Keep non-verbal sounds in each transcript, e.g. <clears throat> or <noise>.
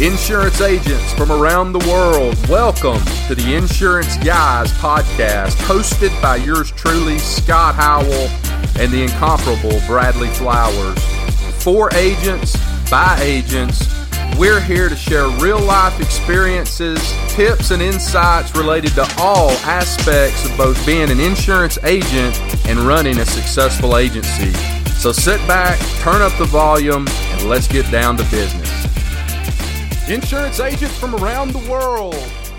Insurance agents from around the world, welcome to the Insurance Guys podcast, hosted by yours truly, Scott Howell, and the incomparable Bradley Flowers. For agents, by agents, we're here to share real life experiences, tips, and insights related to all aspects of both being an insurance agent and running a successful agency. So sit back, turn up the volume, and let's get down to business. Insurance agents from around the world.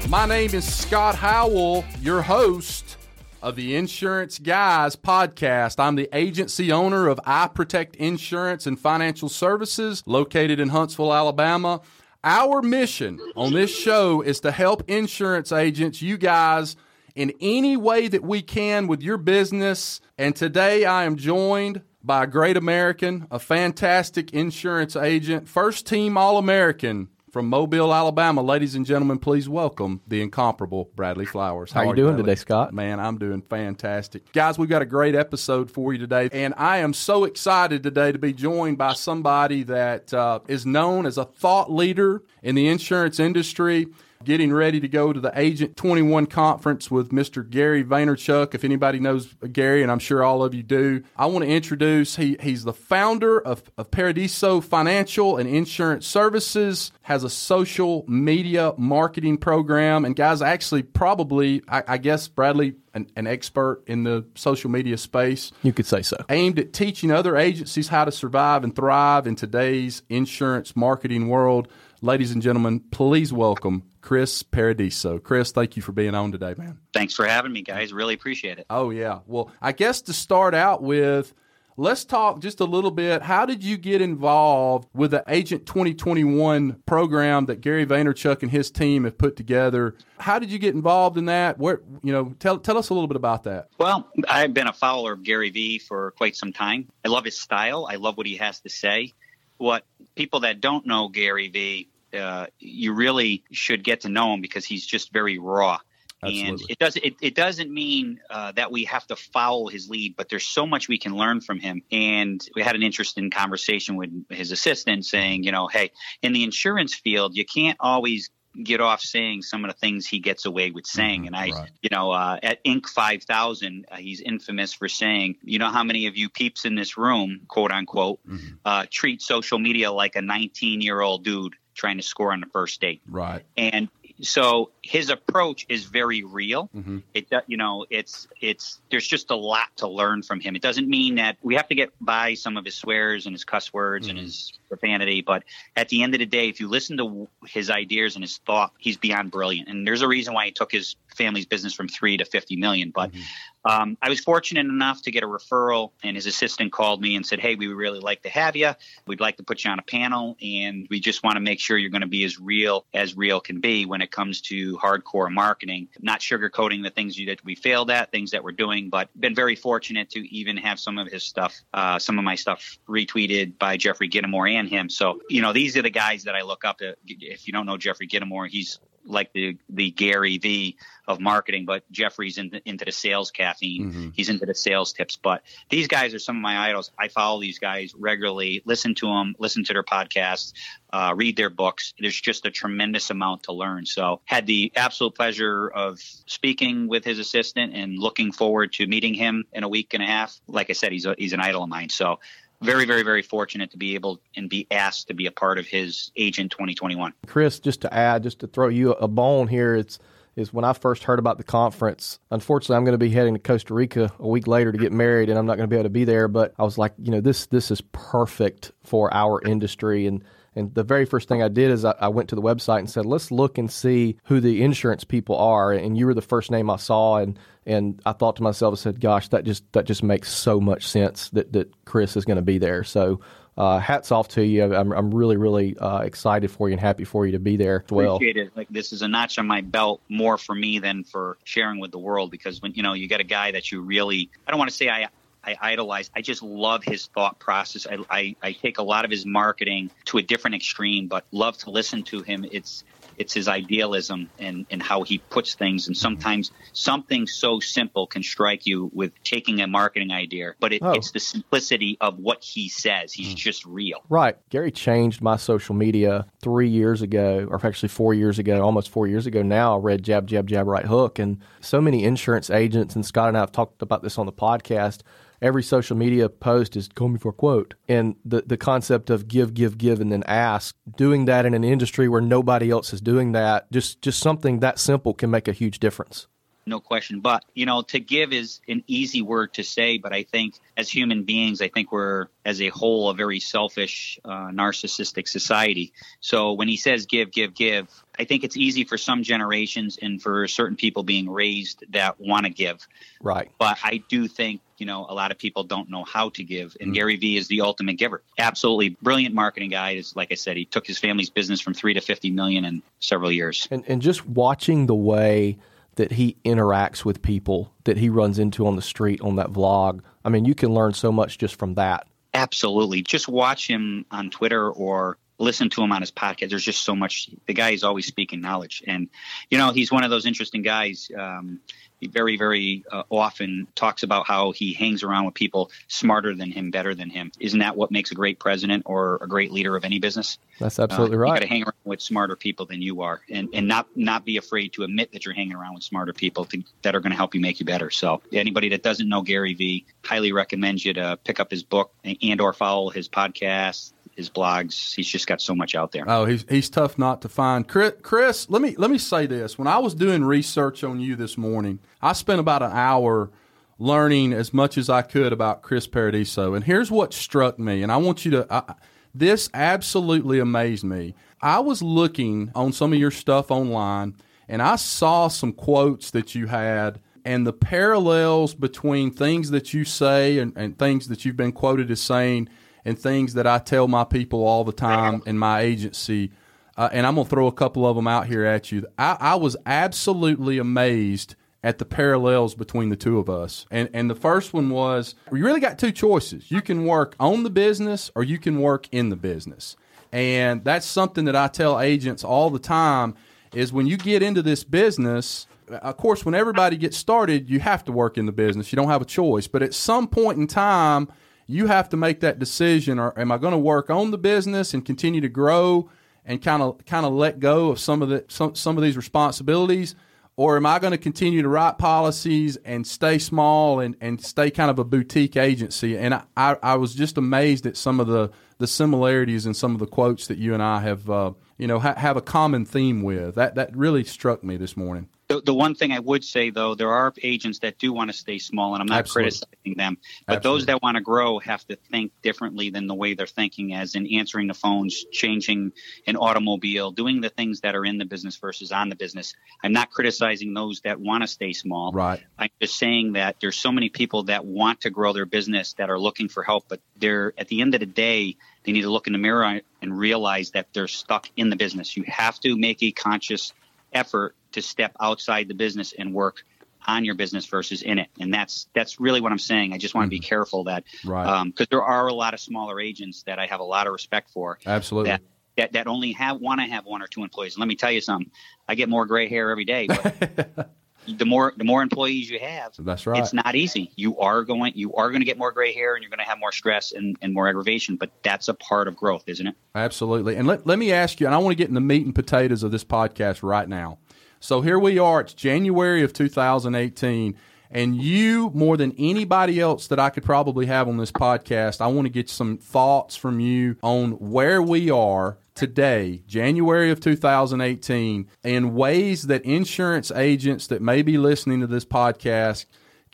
My name is Scott Howell, your host of the Insurance Guys podcast. I'm the agency owner of I Protect Insurance and Financial Services located in Huntsville, Alabama. Our mission on this show is to help insurance agents, you guys, in any way that we can with your business. And today I am joined by a great American, a fantastic insurance agent, first team All American from Mobile, Alabama. Ladies and gentlemen, please welcome the incomparable Bradley Flowers. How, How are you doing today, Scott? Man, I'm doing fantastic. Guys, we've got a great episode for you today, and I am so excited today to be joined by somebody that uh, is known as a thought leader in the insurance industry getting ready to go to the Agent 21 conference with Mr. Gary Vaynerchuk. If anybody knows Gary, and I'm sure all of you do, I want to introduce, he, he's the founder of, of Paradiso Financial and Insurance Services, has a social media marketing program. And guys, actually, probably, I, I guess, Bradley, an, an, expert in the social media space. You could say so. Aimed at teaching other agencies how to survive and thrive in today's insurance marketing world. Ladies and gentlemen, please welcome Chris Paradiso. Chris, thank you for being on today, man. Thanks for having me, guys. Really appreciate it. Oh, yeah. Well, I guess to start out with, let's talk just a little bit. How did you get involved with the Agent 2021 program that Gary Vaynerchuk and his team have put together? How did you get involved in that? Where, you know, tell, tell us a little bit about that. Well, I've been a follower of Gary Vee for quite some time. I love his style. I love what he has to say. What people that don't know Gary Vee uh, you really should get to know him because he's just very raw. Absolutely. And it does it, it doesn't mean uh, that we have to follow his lead, but there's so much we can learn from him. And we had an interesting conversation with his assistant saying, you know, hey, in the insurance field, you can't always get off saying some of the things he gets away with saying. Mm-hmm, and I, right. you know, uh, at Inc. 5000, uh, he's infamous for saying, you know, how many of you peeps in this room, quote unquote, mm-hmm. uh, treat social media like a 19 year old dude trying to score on the first date. Right. And so his approach is very real. Mm-hmm. It you know it's it's there's just a lot to learn from him. It doesn't mean that we have to get by some of his swears and his cuss words mm-hmm. and his profanity, but at the end of the day, if you listen to his ideas and his thought, he's beyond brilliant. And there's a reason why he took his family's business from three to fifty million. But mm-hmm. Um, I was fortunate enough to get a referral, and his assistant called me and said, Hey, we would really like to have you. We'd like to put you on a panel, and we just want to make sure you're going to be as real as real can be when it comes to hardcore marketing, not sugarcoating the things that we failed at, things that we're doing, but been very fortunate to even have some of his stuff, uh, some of my stuff retweeted by Jeffrey Gitomer and him. So, you know, these are the guys that I look up to. If you don't know Jeffrey Gitomer, he's like the the Gary Vee of marketing, but Jeffrey's in the, into the sales caffeine. Mm-hmm. He's into the sales tips. But these guys are some of my idols. I follow these guys regularly, listen to them, listen to their podcasts, uh, read their books. There's just a tremendous amount to learn. So had the absolute pleasure of speaking with his assistant and looking forward to meeting him in a week and a half. Like I said, he's a, he's an idol of mine. So very, very, very fortunate to be able and be asked to be a part of his Agent 2021. Chris, just to add, just to throw you a bone here, it's is when I first heard about the conference. Unfortunately, I'm going to be heading to Costa Rica a week later to get married, and I'm not going to be able to be there. But I was like, you know, this this is perfect for our industry, and and the very first thing I did is I, I, went to the website and said, let's look and see who the insurance people are. And you were the first name I saw, and and I thought to myself, I said, gosh, that just that just makes so much sense that that Chris is going to be there. So. Uh, hats off to you. I'm, I'm really, really uh, excited for you and happy for you to be there as well. Appreciate it. Like this is a notch on my belt more for me than for sharing with the world because when you know you got a guy that you really I don't want to say I I idolize. I just love his thought process. I, I, I take a lot of his marketing to a different extreme, but love to listen to him. It's it's his idealism and, and how he puts things. And sometimes something so simple can strike you with taking a marketing idea, but it, oh. it's the simplicity of what he says. He's mm. just real. Right. Gary changed my social media three years ago, or actually four years ago, almost four years ago now. I read Jab, Jab, Jab, Right Hook. And so many insurance agents, and Scott and I have talked about this on the podcast every social media post is me for a quote. And the, the concept of give, give, give, and then ask, doing that in an industry where nobody else is doing that, just, just something that simple can make a huge difference no question. But, you know, to give is an easy word to say, but I think as human beings, I think we're, as a whole, a very selfish, uh, narcissistic society. So when he says give, give, give, I think it's easy for some generations and for certain people being raised that want to give. Right. But I do think, you know, a lot of people don't know how to give. And mm Gary Vee is the ultimate giver. Absolutely brilliant marketing guy. Is like I said, he took his family's business from three to 50 million in several years. And, and just watching the way that he interacts with people that he runs into on the street on that vlog. I mean, you can learn so much just from that. Absolutely. Just watch him on Twitter or listen to him on his podcast. There's just so much. The guy is always speaking knowledge, and you know he's one of those interesting guys. Um, he very, very uh, often talks about how he hangs around with people smarter than him, better than him. Isn't that what makes a great president or a great leader of any business? That's absolutely uh, right. You got to hang around with smarter people than you are, and and not not be afraid to admit that you're hanging around with smarter people to, that are going to help you make you better. So anybody that doesn't know Gary Vee, highly recommend you to pick up his book and or follow his podcast his blogs. He's just got so much out there. Oh, he's he's tough not to find. Chris, Chris, let me let me say this. When I was doing research on you this morning, I spent about an hour learning as much as I could about Chris Paradiso. And here's what struck me, and I want you to. I, this absolutely amazed me. I was looking on some of your stuff online, and I saw some quotes that you had and the parallels between things that you say and, and, things that you've been quoted as saying and things that I tell my people all the time in my agency. Uh, and I'm going to throw a couple of them out here at you. I, I, was absolutely amazed at the parallels between the two of us. And, and the first one was you really got two choices. You can work on the business or you can work in the business. And that's something that I tell agents all the time is when you get into this business, of course, when everybody gets started, you have to work in the business. You don't have a choice. But at some point in time, you have to make that decision or am I going to work on the business and continue to grow and kind of kind of let go of some of the some, some of these responsibilities or am I going to continue to write policies and stay small and, and stay kind of a boutique agency? And I, I, I was just amazed at some of the, the similarities in some of the quotes that you and I have, uh, you know, ha- have a common theme with. That, that really struck me this morning. The, the one thing I would say, though, there are agents that do want to stay small, and I'm not Absolutely. criticizing them. But Absolutely. those that want to grow have to think differently than the way they're thinking, as in answering the phones, changing an automobile, doing the things that are in the business versus on the business. I'm not criticizing those that want to stay small. Right. I'm just saying that there's so many people that want to grow their business that are looking for help, but they're at the end of the day, they need to look in the mirror and realize that they're stuck in the business. You have to make a conscious effort to step outside the business and work on your business versus in it. And that's that's really what I'm saying. I just want to be mm-hmm. careful that because right. um, there are a lot of smaller agents that I have a lot of respect for. Absolutely. That, that, that only have want to have one or two employees. And let me tell you something. I get more gray hair every day. But <laughs> the more the more employees you have, that's right. It's not easy. You are going you are going to get more gray hair and you're going to have more stress and, and more aggravation. But that's a part of growth, isn't it? Absolutely. And let let me ask you, and I want to get in the meat and potatoes of this podcast right now. So here we are. It's January of 2018. And you, more than anybody else that I could probably have on this podcast, I want to get some thoughts from you on where we are today, January of 2018, in ways that insurance agents that may be listening to this podcast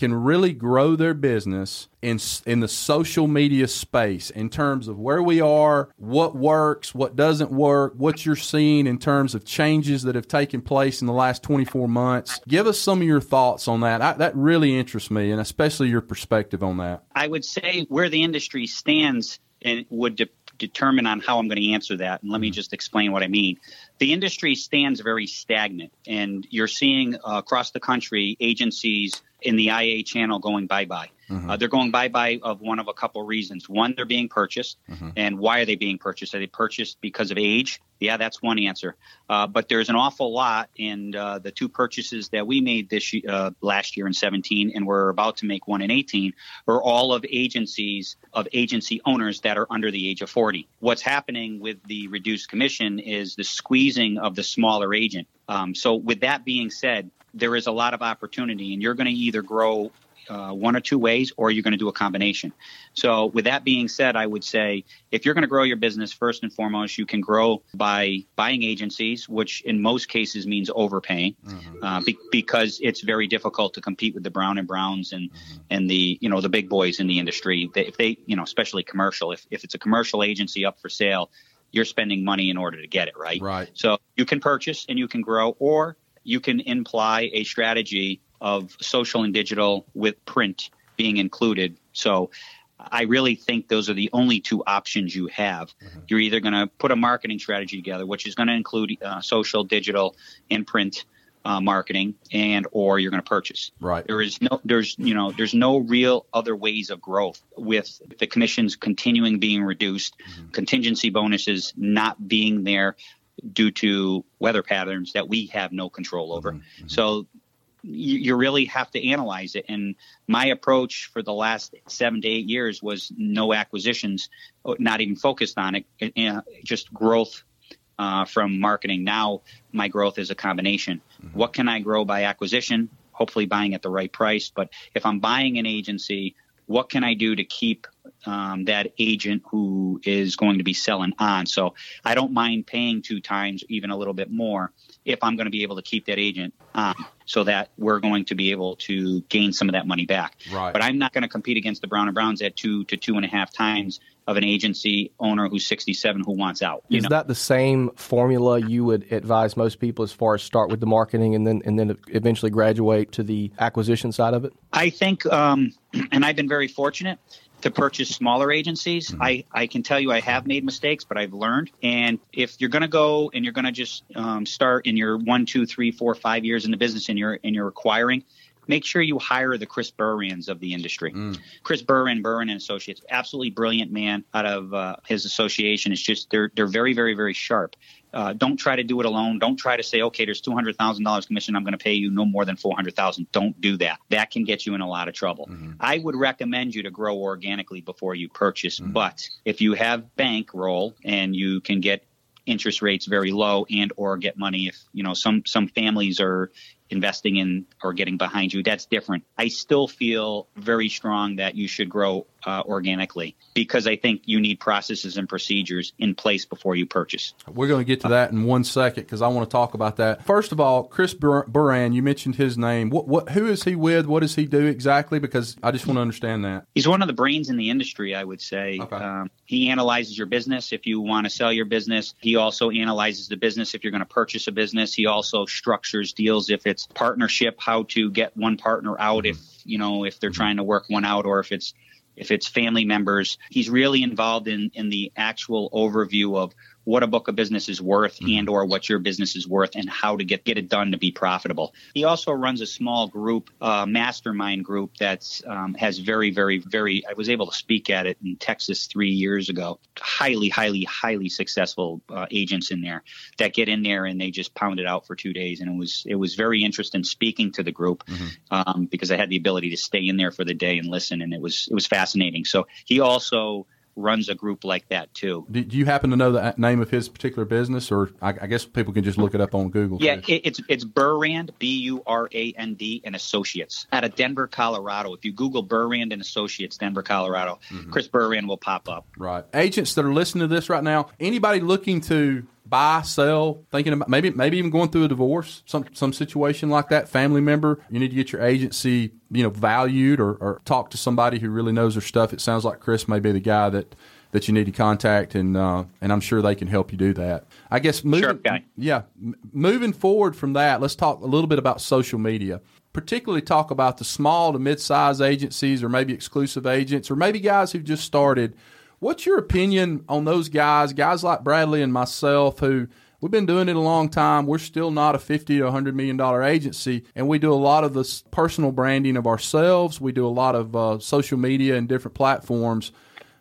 can really grow their business in in the social media space in terms of where we are, what works, what doesn't work, what you're seeing in terms of changes that have taken place in the last 24 months. Give us some of your thoughts on that. I, that really interests me, and especially your perspective on that. I would say where the industry stands and would determine on how I'm going to answer that. And let me mm-hmm. just explain what I mean. The industry stands very stagnant, and you're seeing uh, across the country agencies in the IA channel going bye bye. Mm-hmm. Uh, they're going bye bye of one of a couple reasons. One, they're being purchased, mm-hmm. and why are they being purchased? Are they purchased because of age? Yeah, that's one answer. Uh, but there's an awful lot in uh, the two purchases that we made this uh, last year in 17, and we're about to make one in 18, are all of agencies of agency owners that are under the age of 40. What's happening with the reduced commission is the squeezing of the smaller agent. Um, so, with that being said, there is a lot of opportunity, and you're going to either grow uh, one or two ways, or you're going to do a combination. So, with that being said, I would say if you're going to grow your business, first and foremost, you can grow by buying agencies, which in most cases means overpaying, mm-hmm. uh, be- because it's very difficult to compete with the Brown and Browns and mm-hmm. and the you know the big boys in the industry. They, if they you know especially commercial, if if it's a commercial agency up for sale, you're spending money in order to get it right. Right. So you can purchase and you can grow, or you can imply a strategy of social and digital with print being included. So I really think those are the only two options you have. Mm-hmm. You're either going to put a marketing strategy together, which is going to include uh, social, digital, and print uh, marketing, and or you're going to purchase. Right. There is no, there's you know, there's no real other ways of growth with the commissions continuing being reduced, mm-hmm. contingency bonuses not being there due to weather patterns that we have no control over. Mm-hmm. So you, you, really have to analyze it. And my approach for the last seven to eight years was no acquisitions, not even focused on it, just growth uh, from marketing. Now my growth is a combination. Mm-hmm. What can I grow by acquisition? Hopefully buying at the right price. But if I'm buying an agency, what can I do to keep um, that agent who is going to be selling on? So I don't mind paying two times, even a little bit more, if I'm going to be able to keep that agent on so that we're going to be able to gain some of that money back. Right. But I'm not going to compete against the Brown and Browns at two to two and a half times of an agency owner who's 67 who wants out. Is know? that the same formula you would advise most people as far as start with the marketing and then and then eventually graduate to the acquisition side of it? I think, um, <clears throat> and I've been very fortunate to purchase smaller agencies. Mm-hmm. I, I can tell you I have made mistakes, but I've learned. And if you're going to go and you're going to just um, start in your one, two, three, four, five years in the business and you're and you're acquiring, make sure you hire the Chris Burands of the industry. Mm. Chris Burand, Burand and Associates, absolutely brilliant man out of uh, his association. It's just they're they're very very very sharp. Uh, don't try to do it alone. Don't try to say, okay, there's two hundred thousand dollars commission. I'm going to pay you no more than four hundred thousand. Don't do that. That can get you in a lot of trouble. Mm-hmm. I would recommend you to grow organically before you purchase. Mm-hmm. But if you have bankroll and you can get interest rates very low and or get money if you know some some families are investing in or getting behind you, that's different. I still feel very strong that you should grow uh, organically because I think you need processes and procedures in place before you purchase. We're going to get to that in one second because I want to talk about that. First of all, Chris Bur- Burand, you mentioned his name. What, what, who is he with? What does he do exactly? Because I just want to understand that. He's one of the brains in the industry, I would say. Okay. Um, he analyzes your business if you want to sell your business. He also analyzes the business if you're going to purchase a business. He also structures deals if it's partnership, how to get one partner out mm-hmm. if you know if they're trying to work one out or if it's if it's family members. He's really involved in in the actual overview of what a book of business is worth mm-hmm. and or what your business is worth and how to get get it done to be profitable. He also runs a small group, uh, mastermind group that's um, has very very very. I was able to speak at it in Texas three years ago. Highly highly highly successful uh, agents in there that get in there and they just pound it out for two days and it was it was very interesting speaking to the group mm-hmm. um, because I had the ability to stay in there for the day and listen and it was it was fascinating. So he also runs a group like that too. Do, you happen to know the name of his particular business, or I, I guess people can just look it up on Google? Yeah, it, it's it's Burand B U R A N D and Associates out of Denver, Colorado. If you Google Burand and Associates, Denver, Colorado, mm-hmm. Chris Burand will pop up. Right. Agents that are listening to this right now, anybody looking to buy, sell, thinking about maybe maybe even going through a divorce, some some situation like that, family member, you need to get your agency, you know, valued or, or talk to somebody who really knows their stuff. It sounds like Chris may be the guy that that you need to contact, and uh, and I'm sure they can help you do that. I guess moving, sure, yeah, moving forward from that, let's talk a little bit about social media. Particularly talk about the small to mid-size agencies, or maybe exclusive agents, or maybe guys who've just started What's your opinion on those guys, guys like Bradley and myself, who we've been doing it a long time. We're still not a 50 to 100 million dollar agency, and we do a lot of the personal branding of ourselves. We do a lot of uh, social media and different platforms.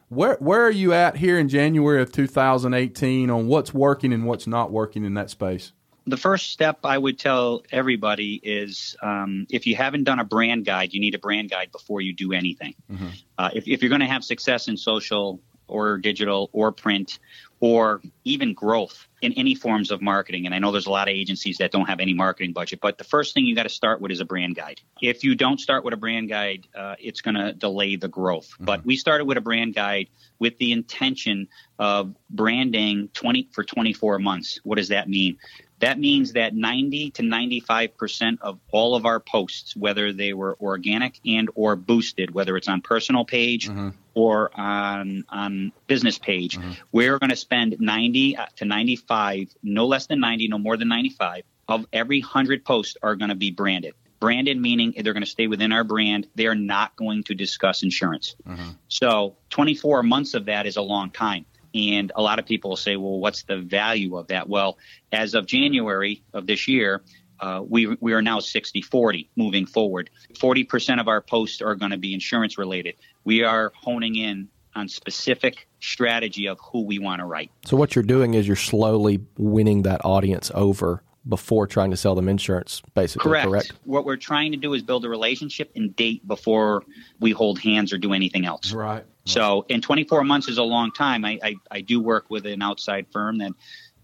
Where where are you at here in January of 2018 on what's working and what's not working in that space? The first step I would tell everybody is um, if you haven't done a brand guide, you need a brand guide before you do anything. Mm-hmm. Uh, if, if you're going to have success in social or digital or print or even growth in any forms of marketing. And I know there's a lot of agencies that don't have any marketing budget, but the first thing you got to start with is a brand guide. If you don't start with a brand guide, uh, it's going to delay the growth. Mm-hmm. But we started with a brand guide with the intention of branding 20 for 24 months. What does that mean? That means that 90 to 95% of all of our posts, whether they were organic and or boosted, whether it's on personal page mm-hmm. or on on business page, mm-hmm. we're going to spend 90 to 95, no less than 90, no more than 95 of every 100 posts are going to be branded. Branded meaning they're going to stay within our brand. They are not going to discuss insurance. Mm-hmm. So 24 months of that is a long time. And a lot of people will say, well, what's the value of that? Well, as of January of this year, uh, we, we are now 60 40 moving forward. 40% of our posts are going to be insurance related. We are honing in on specific strategy of who we want to write. So, what you're doing is you're slowly winning that audience over before trying to sell them insurance, basically. Correct. correct. What we're trying to do is build a relationship and date before we hold hands or do anything else. Right. So, in 24 months is a long time. I, I, I do work with an outside firm that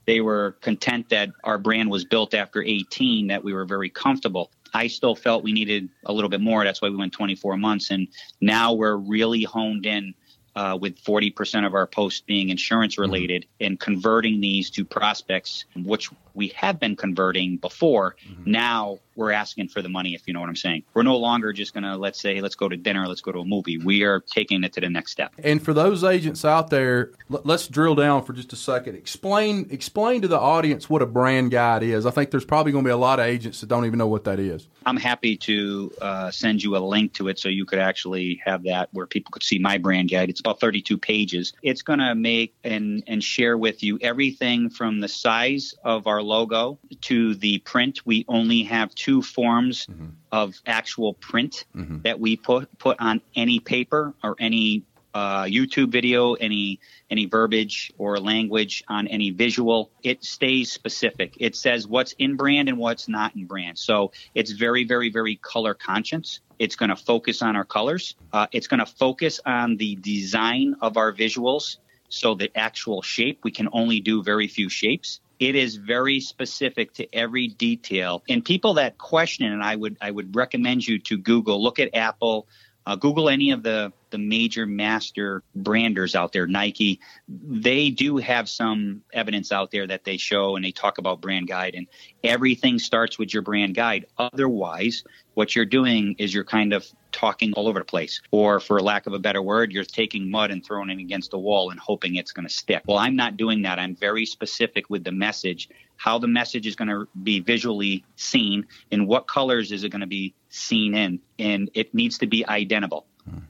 they were content that our brand was built after 18, that we were very comfortable. I still felt we needed a little bit more. That's why we went 24 months. And now we're really honed in uh, with 40% of our posts being insurance related mm-hmm. and converting these to prospects, which we have been converting before. Mm-hmm. Now we're asking for the money, if you know what I'm saying. We're no longer just going to, let's say, let's go to dinner, let's go to a movie. We are taking it to the next step. And for those agents out there, let's drill down for just a second. Explain, explain to the audience what a brand guide is. I think there's probably going to be a lot of agents that don't even know what that is. I'm happy to uh, send you a link to it so you could actually have that where people could see my brand guide. It's about 32 pages. It's going to make and, and share with you everything from the size of our logo to the print. We only have two forms mm-hmm. of actual print mm-hmm. that we put put on any paper or any uh, YouTube video, any any verbiage or language on any visual. It stays specific. It says what's in brand and what's not in brand. So it's very, very, very color conscious. It's going to focus on our colors. Uh, it's going to focus on the design of our visuals. So the actual shape, we can only do very few shapes it is very specific to every detail. And people that question it i would i would recommend you to google look at apple uh, google any of the the major master branders out there nike they do have some evidence out there that they show and they talk about brand guide and everything starts with your brand guide otherwise what you're doing is you're kind of talking all over the place. Or for lack of a better word, you're taking mud and throwing it against the wall and hoping it's going to stick. Well, I'm not doing that. I'm very specific with the message, how the message is going to be visually seen, and what colors is it going to be seen in. And it needs to be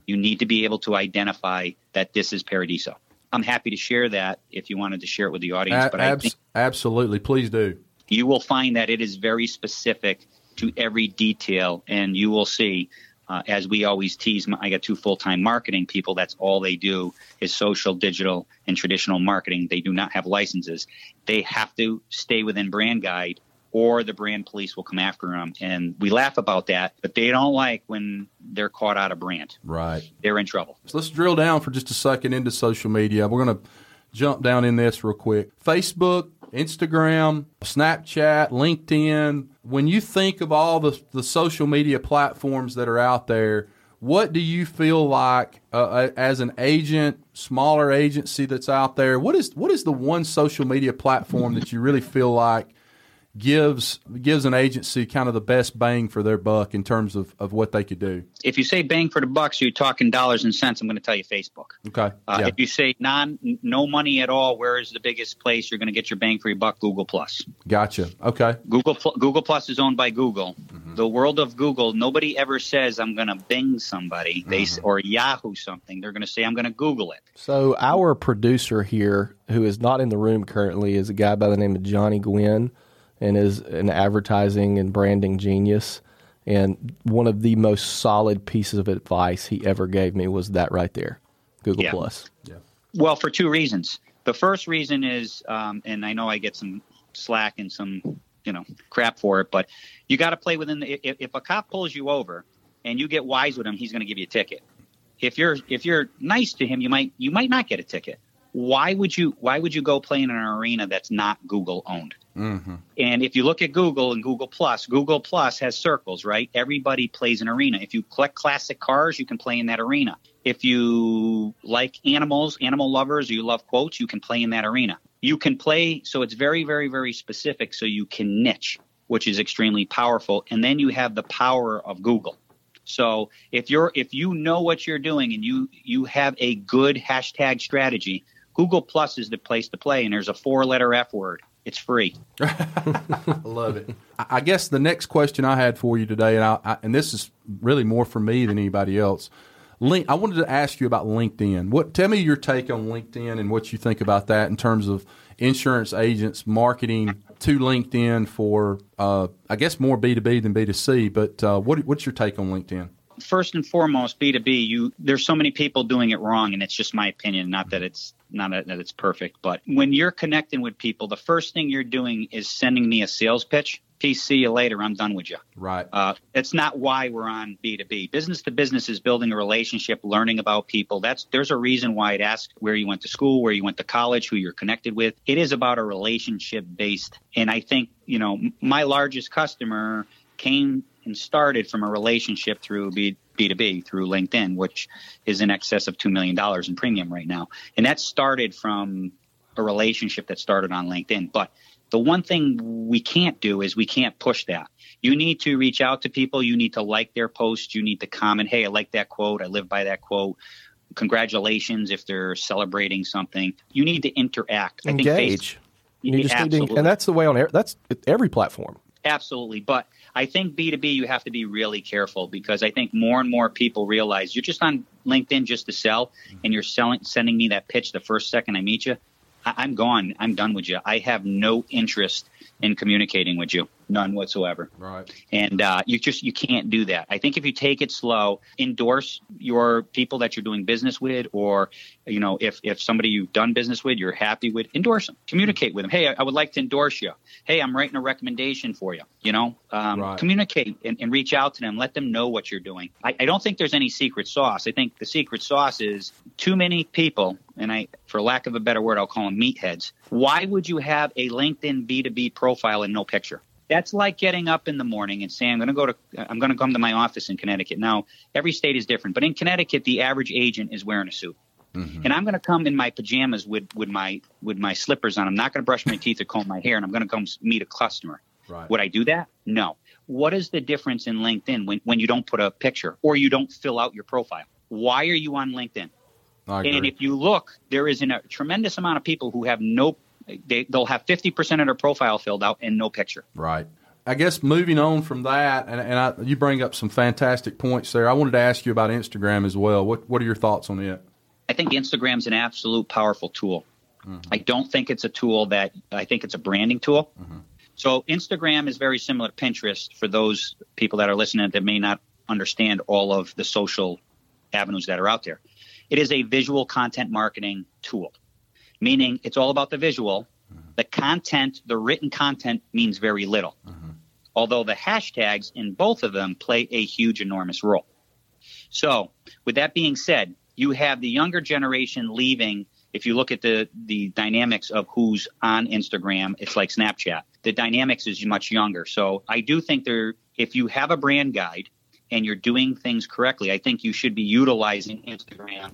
You need to be able to identify that this is Paradiso. I'm happy to share that if you wanted to share it with the audience. but I think absolutely, please do. You will find that it is very specific to every detail, and you will see. Uh, as we always tease, I got two full-time marketing people. That's all they do is social, digital, and traditional marketing. They do not have licenses. They have to stay within brand guide or the brand police will come after them. And we laugh about that, but they don't like when they're caught out of brand. Right. They're in trouble. So let's drill down for just a second into social media. We're going to jump down in this real quick. Facebook, Instagram, Snapchat, LinkedIn. When you think of all the, the social media platforms that are out there, what do you feel like uh, uh, as an agent, smaller agency that's out there? What is what is the one social media platform that you really feel like gives gives an agency kind of the best bang for their buck in terms of, of what they could do? If you say bang for the bucks, you're talking dollars and cents, I'm going to tell you Facebook. Okay. Uh, yeah. If you say non, no money at all, where is the biggest place you're going to get your bang for your buck? Google Plus. Gotcha. Okay. Google Google Plus is owned by Google. Mm-hmm. The world of Google, nobody ever says I'm going to Bing somebody, they mm-hmm. or Yahoo something. They're going to say I'm going to Google it. So our producer here, who is not in the room currently, is a guy by the name of Johnny Gwynn, and is an advertising and branding genius. And one of the most solid pieces of advice he ever gave me was that right there, Google yeah. Plus. Yeah. Well, for two reasons. The first reason is, um, and I know I get some slack and some you know crap for it, but you got to play within the. If, if a cop pulls you over and you get wise with him, he's going to give you a ticket. If you're if you're nice to him, you might you might not get a ticket. Why would you Why would you go play in an arena that's not Google owned? Mm-hmm. And if you look at Google and Google Plus, Google Plus has circles, right? Everybody plays an arena. If you collect classic cars, you can play in that arena. If you like animals, animal lovers, or you love quotes, you can play in that arena. You can play, so it's very, very, very specific, so you can niche, which is extremely powerful. And then you have the power of Google. So if you're if you know what you're doing and you you have a good hashtag strategy, Google Plus is the place to play. And there's a four letter F word. It's free. <laughs> I love it. I guess the next question I had for you today, and I, I, and this is really more for me than anybody else. Link, I wanted to ask you about LinkedIn. What? Tell me your take on LinkedIn and what you think about that in terms of insurance agents marketing to LinkedIn for, uh, I guess, more B two B than B two C. But uh, what, what's your take on LinkedIn? First and foremost, B two B. You there's so many people doing it wrong, and it's just my opinion. Not that it's not that it's perfect, but when you're connecting with people, the first thing you're doing is sending me a sales pitch. Peace, see you later. I'm done with you. Right. Uh, that's not why we're on B2B. Business to business is building a relationship, learning about people. That's there's a reason why it asks where you went to school, where you went to college, who you're connected with. It is about a relationship based. And I think, you know, my largest customer came and started from a relationship through B, B2B through LinkedIn, which is in excess of $2 million in premium right now. And that started from a relationship that started on LinkedIn. But the one thing we can't do is we can't push that. You need to reach out to people. You need to like their posts. You need to comment, hey, I like that quote. I live by that quote. Congratulations if they're celebrating something. You need to interact. Engage. I think face, you just need to, and that's the way on that's every platform. Absolutely. But I think B2B, you have to be really careful because I think more and more people realize you're just on LinkedIn just to sell and you're selling, sending me that pitch the first second I meet you. I, am gone. I'm done with you. I have no interest in communicating with you, none whatsoever. Right. And uh, you just you can't do that. I think if you take it slow, endorse your people that you're doing business with, or you know if if somebody you've done business with, you're happy with, endorse them. Communicate with them. Hey, I, I would like to endorse you. Hey, I'm writing a recommendation for you. You know, um, right. communicate and, and, reach out to them. Let them know what you're doing. I, I don't think there's any secret sauce. I think the secret sauce is too many people and I, for lack of a better word, I'll call them meatheads. Why would you have a LinkedIn B2B profile and no picture? That's like getting up in the morning and saying, I'm going to go to, I'm going to come to my office in Connecticut. Now, every state is different, but in Connecticut, the average agent is wearing a suit. Mm-hmm. And I'm going to come in my pajamas with, with my, with my slippers on. I'm not going to brush my teeth or comb my hair and I'm going to come meet a customer. Right. Would I do that? No. What is the difference in LinkedIn when, when you don't put a picture or you don't fill out your profile? Why are you on LinkedIn? And if you look, there is a tremendous amount of people who have no, they, they'll have 50% of their profile filled out and no picture. Right. I guess moving on from that, and, and I, you bring up some fantastic points there. I wanted to ask you about Instagram as well. What, what are your thoughts on it? I think Instagram's an absolute powerful tool. Mm-hmm. I don't think it's a tool that, I think it's a branding tool. Mm-hmm. So Instagram is very similar to Pinterest for those people that are listening that may not understand all of the social avenues that are out there. It is a visual content marketing tool, meaning it's all about the visual. Mm-hmm. The content, the written content means very little. Mm-hmm. Although the hashtags in both of them play a huge, enormous role. So, with that being said, you have the younger generation leaving. If you look at the, the dynamics of who's on Instagram, it's like Snapchat. The dynamics is much younger. So, I do think there, if you have a brand guide, and you're doing things correctly, I think you should be utilizing Instagram.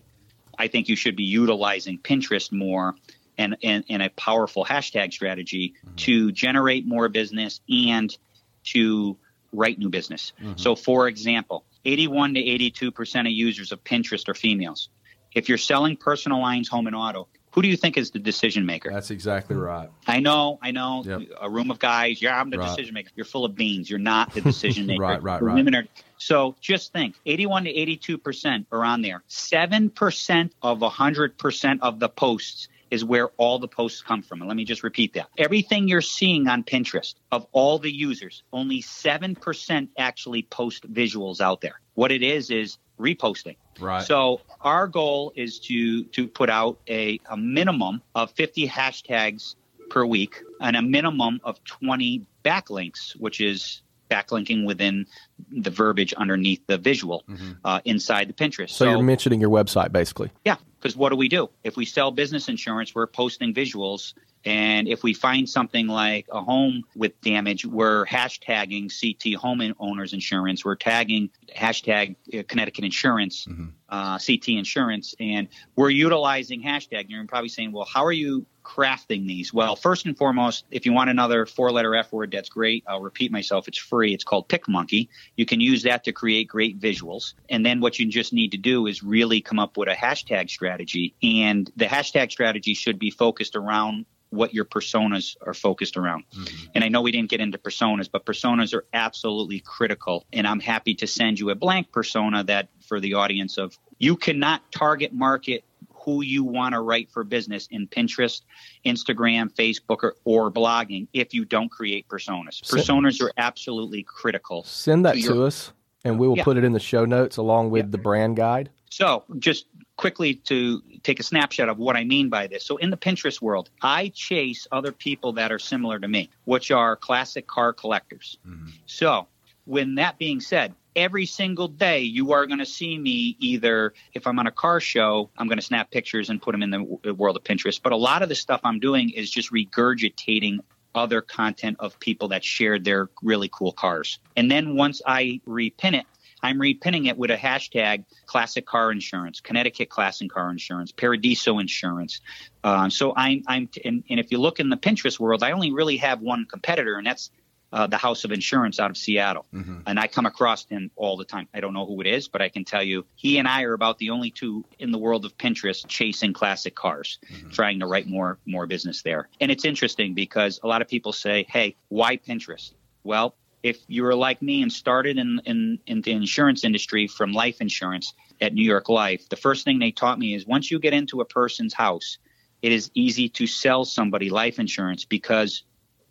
I think you should be utilizing Pinterest more and, and, and a powerful hashtag strategy mm-hmm. to generate more business and to write new business. Mm-hmm. So, for example, 81 to 82% of users of Pinterest are females. If you're selling personal lines, home, and auto, who do you think is the decision maker? That's exactly right. I know, I know. Yep. A room of guys. Yeah, I'm the Right. decision maker. You're full of beans. You're not the decision <laughs> maker. Right, right, The right. Women are. So just think, 81 to 82 percent are on there. Seven percent of 100 percent of the posts is where all the posts come from. And let me just repeat that. Everything you're seeing on Pinterest of all the users, only seven percent actually post visuals out there. What it is is reposting. Right. So our goal is to to put out a, a minimum of 50 hashtags per week and a minimum of 20 backlinks, which is backlinking within the verbiage underneath the visual uh, inside the Pinterest. So, you're mentioning your website basically. Yeah, because what do we do? If we sell business insurance, we're posting visuals. And if we find something like a home with damage, we're hashtagging CT homeowners insurance. We're tagging hashtag uh, Connecticut insurance, uh, CT insurance, and we're utilizing hashtag. You're probably saying, well, how are you crafting these? Well, first and foremost, if you want another four letter F word, that's great. I'll repeat myself. It's free. It's called PicMonkey. You can use that to create great visuals. And then what you just need to do is really come up with a hashtag strategy. And the hashtag strategy should be focused around what your personas are focused around. Mm-hmm. And I know we didn't get into personas, but personas are absolutely critical. And I'm happy to send you a blank persona that for the audience of you cannot target market who you want to write for business in Pinterest, Instagram, Facebook, or, or blogging if you don't create personas. So- Personas are absolutely critical. Send that to you're- us, and we will Yeah. put it in the show notes along with the brand guide. So, just quickly to take a snapshot of what I mean by this. So, in the Pinterest world, I chase other people that are similar to me, which are classic car collectors. Mm-hmm. So, when that being said, every single day you are going to see me either if I'm on a car show, I'm going to snap pictures and put them in the world of Pinterest. But a lot of the stuff I'm doing is just regurgitating other content of people that shared their really cool cars. And then once I repin it, I'm repinning it with a hashtag classic car insurance, Connecticut classic car insurance, Paradiso insurance. Uh, so I'm, I'm, and, and if you look in the Pinterest world, I only really have one competitor, and that's uh, the House of Insurance out of Seattle. And I come across him all the time. I don't know who it is, but I can tell you he and I are about the only two in the world of Pinterest chasing classic cars, trying to write more more business there. And it's interesting because a lot of people say, "Hey, why Pinterest?" Well, if you were like me and started in, in, in the insurance industry from life insurance at New York Life, the first thing they taught me is once you get into a person's house, it is easy to sell somebody life insurance because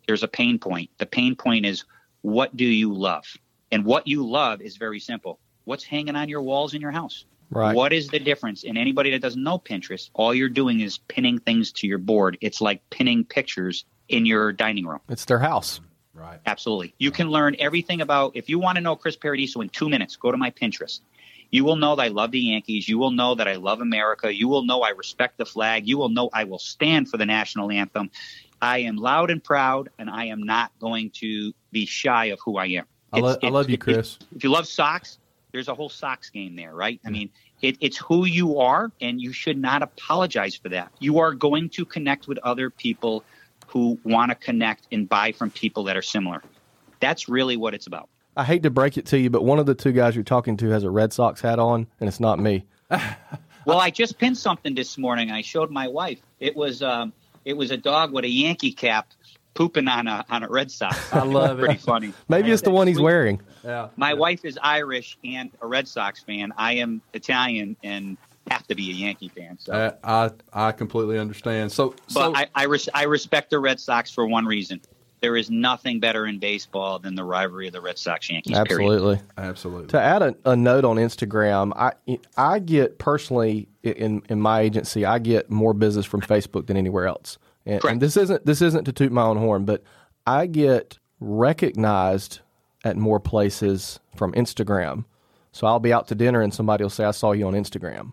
there's a pain point. The pain point is what do you love? And what you love is very simple. What's hanging on your walls in your house? Right. What is the difference? And anybody that doesn't know Pinterest, all you're doing is pinning things to your board. It's like pinning pictures in your dining room. It's their house. Right. Absolutely. You can learn everything about, if you want to know Chris Paradiso in two minutes, go to my Pinterest. You will know that I love the Yankees. You will know that I love America. You will know I respect the flag. You will know I will stand for the national anthem. I am loud and proud, and I am not going to be shy of who I am. I, lo- I love you, Chris. If you love socks, there's a whole socks game there, right? I mean, it, it's who you are, and you should not apologize for that. You are going to connect with other people who want to connect and buy from people that are similar. That's really what it's about. I hate to break it to you, but one of the two guys you're talking to has a Red Sox hat on, and it's not me. <laughs> Well, I just pinned something this morning. I showed my wife. It was um, it was a dog with a Yankee cap pooping on a on a Red Sox. <laughs> I love it. Pretty funny. <laughs> Maybe it's the one he's wearing. Yeah. My wife is Irish and a Red Sox fan. I am Italian and have to be a Yankee fan. So, Uh, I I completely understand. So but so I I, res- I respect the Red Sox for one reason. There is nothing better in baseball than the rivalry of the Red Sox Yankees. Period. Absolutely. absolutely. To add a, a note on Instagram, I I get personally in in my agency, I get more business from Facebook than anywhere else. And, Correct. and this isn't this isn't to toot my own horn, but I get recognized at more places from Instagram. So I'll be out to dinner and somebody will say, "I saw you on Instagram."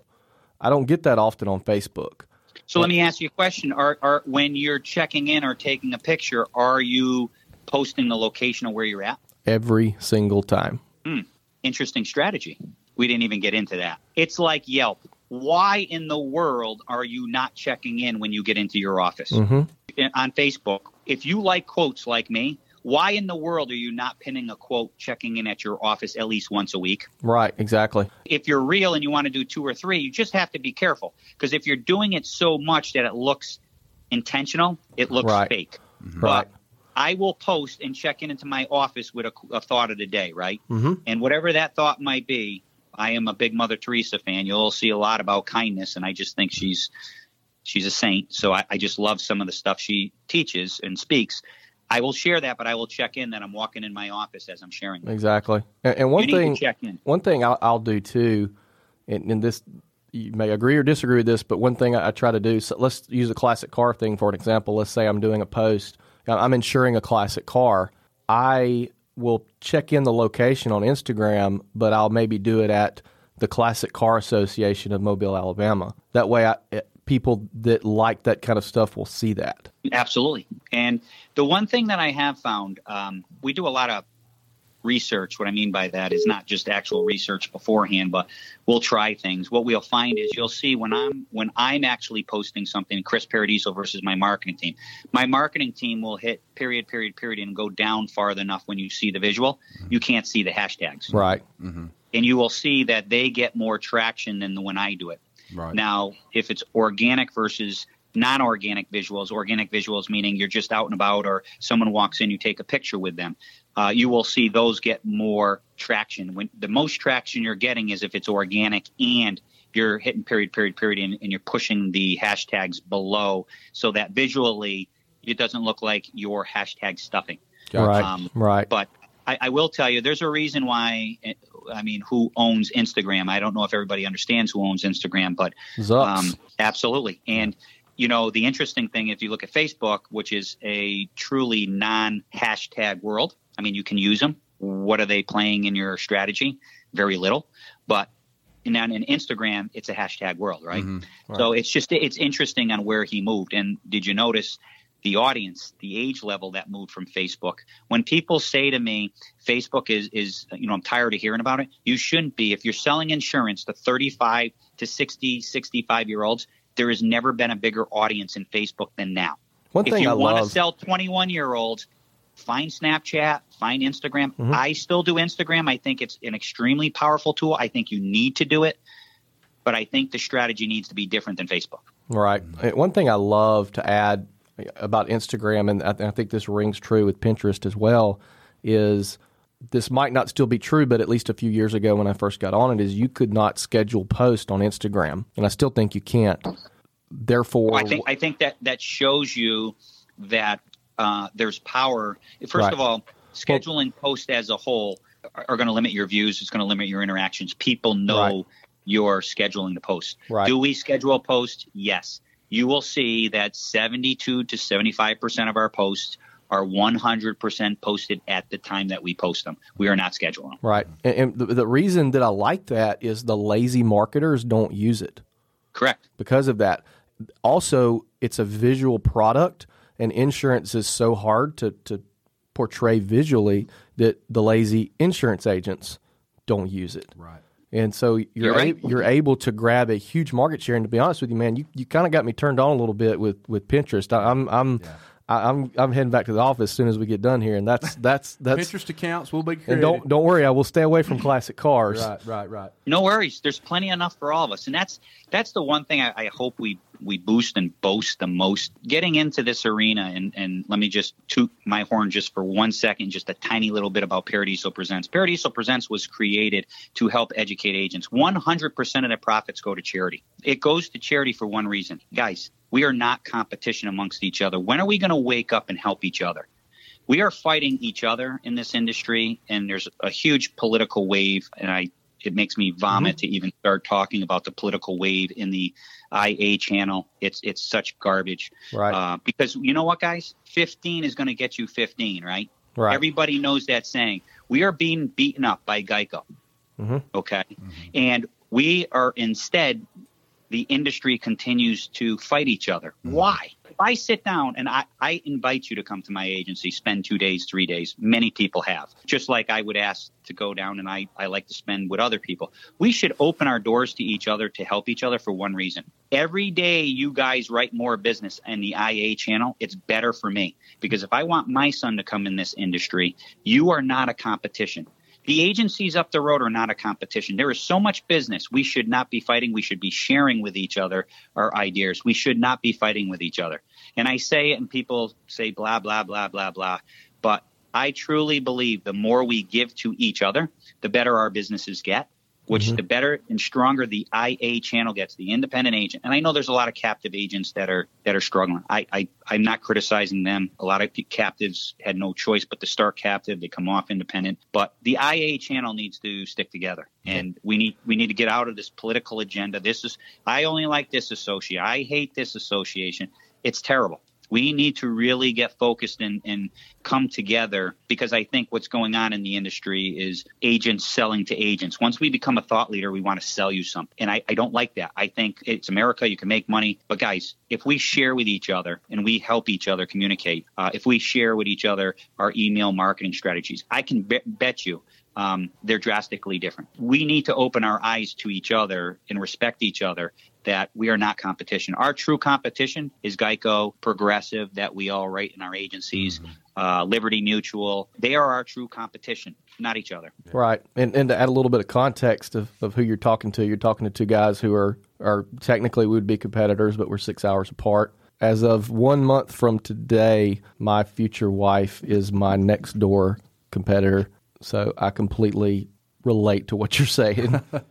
I don't get that often on Facebook. So let me ask you a question: Are are when you're checking in or taking a picture, are you posting the location of where you're at? Every single time. Interesting strategy. We didn't even get into that. It's like Yelp. why in the world are you not checking in when you get into your office hmm on Facebook? If you like quotes like me, why in the world are you not pinning a quote checking in at your office at least once a week? Right. Exactly. If you're real and you want to do two or three, you just have to be careful because if you're doing it so much that it looks intentional, it looks Right. fake. Right. But I will post and check in into my office with a, a thought of the day, right? hmm And whatever that thought might be, I am a big Mother Teresa fan. You'll see a lot about kindness, and I just think she's she's a saint. So I, I just love some of the stuff she teaches and speaks. I will share that, but I will check in that I'm walking in my office as I'm sharing. it. Exactly. And, and one thing, one thing I'll, I'll do too, and, and this you may agree or disagree with this, but one thing I, I try to do. So let's use a classic car thing for an example. Let's say I'm doing a post. I'm insuring a classic car. I will check in the location on Instagram, but I'll maybe do it at the Classic Car Association of Mobile, Alabama. That way, I, people that like that kind of stuff will see that. Absolutely. And the one thing that I have found, um, we do a lot of research. What I mean by that is not just actual research beforehand, but we'll try things. What we'll find is you'll see when I'm when I'm actually posting something, Chris Paradiso versus my marketing team. My marketing team will hit period, period, period, and go down far enough when you see the visual. You can't see the hashtags, Right. and you will see that they get more traction than when I do it. Right. Now, if it's organic versus non-organic visuals, organic visuals meaning you're just out and about, or someone walks in, you take a picture with them, uh, you will see those get more traction. When the most traction you're getting is if it's organic and you're hitting period, period, period, and, and you're pushing the hashtags below, so that visually it doesn't look like you're hashtag stuffing. Right. Um, right. But I, I will tell you, there's a reason why. I mean, who owns Instagram? I don't know if everybody understands who owns Instagram, but um, absolutely. And you know, the interesting thing, if you look at Facebook, which is a truly non-hashtag world, I mean, you can use them. What are they playing in your strategy? Very little. But in, in Instagram, it's a hashtag world, right? So it's just it's interesting on where he moved. And did you notice the audience, the age level that moved from Facebook? When people say to me, Facebook is is you know I'm tired of hearing about it. You shouldn't be. If you're selling insurance to 35 to 60, 65 year olds, there has never been a bigger audience in Facebook than now. One if thing you I want love. to sell 21 year olds, find Snapchat, find Instagram. Mm-hmm. I still do Instagram. I think it's an extremely powerful tool. I think you need to do it, but I think the strategy needs to be different than Facebook. Right. One thing I love to add about Instagram, and I, I think this rings true with Pinterest as well, is this might not still be true, but at least a few years ago when I first got on it, is you could not schedule posts on Instagram, and I still think you can't. Therefore, I think I think that that shows you that uh, there's power. First Right. of all, scheduling posts as a whole are, are going to limit your views. It's going to limit your interactions. People know Right. you're scheduling the post. Right. Do we schedule a post? Yes. You will see that 72 to 75 percent of our posts are 100 percent posted at the time that we post them. We are not scheduling them. right. And, and the, the reason that I like that is the lazy marketers don't use it. Correct. because of that. Also, it's a visual product, and insurance is so hard to, to portray visually that the lazy insurance agents don't use it. Right. And so you're You're right. a- you're able to grab a huge market share. And to be honest with you, man, you, you kind of got me turned on a little bit with, with Pinterest. I, I'm I'm I, I'm I'm heading back to the office as soon as we get done here, and that's <laughs> that's that's. Pinterest accounts will be created. and don't don't worry, I will stay away from <laughs> classic cars. Right, right, right. No worries. There's plenty enough for all of us, and that's that's the one thing I, I hope we we boost and boast the most. Getting into this arena, and and let me just toot my horn just for one second, just a tiny little bit about Paradiso Presents. Paradiso Presents was created to help educate agents. 100% of the profits go to charity. It goes to charity for one reason, guys. We are not competition amongst each other. When are we going to wake up and help each other? we are fighting each other in this industry and there's a huge political wave and i it makes me vomit to even start talking about the political wave in the ia channel. It's it's such garbage. Right. uh, because you know what guys? 15 is going to get you 15 right? Right. everybody knows that saying we are being beaten up by geico. Mhm. okay? And we are instead the industry continues to fight each other. Mm-hmm. Why? If I sit down and I, I invite you to come to my agency, spend two days, three days, many people have, just like I would ask to go down and I, I like to spend with other people. We should open our doors to each other to help each other for one reason. Every day you guys write more business in the IA channel, it's better for me because if I want my son to come in this industry, you are not a competition. The agencies up the road are not a competition. There is so much business. We should not be fighting. We should be sharing with each other our ideas. We should not be fighting with each other. And I say it, and people say blah, blah, blah, blah, blah. But I truly believe the more we give to each other, the better our businesses get which mm-hmm. the better and stronger the IA channel gets, the independent agent. And I know there's a lot of captive agents that are that are struggling. I, I I'm not criticizing them. A lot of captives had no choice but to start captive. They come off independent, but the IA channel needs to stick together, and we need we need to get out of this political agenda. This is I only like this association. I hate this association. It's terrible we need to really get focused and, and come together because I think what's going on in the industry is agents selling to agents. Once we become a thought leader, we want to sell you something. And I, I don't like that. I think it's America. You can make money. But guys, if we share with each other and we help each other communicate, uh, if we share with each other our email marketing strategies, I can be- bet you um, they're drastically different. We need to open our eyes to each other and respect each other that we are not competition. Our true competition is Geico, Progressive, that we all write in our agencies, mm-hmm. uh, Liberty Mutual. They are our true competition, not each other. Right. And, and to add a little bit of context of, of who you're talking to, you're talking to two guys who are, are technically we would be competitors, but we're six hours apart. As of one month from today, my future wife is my next door competitor. So I completely relate to what you're saying. <laughs>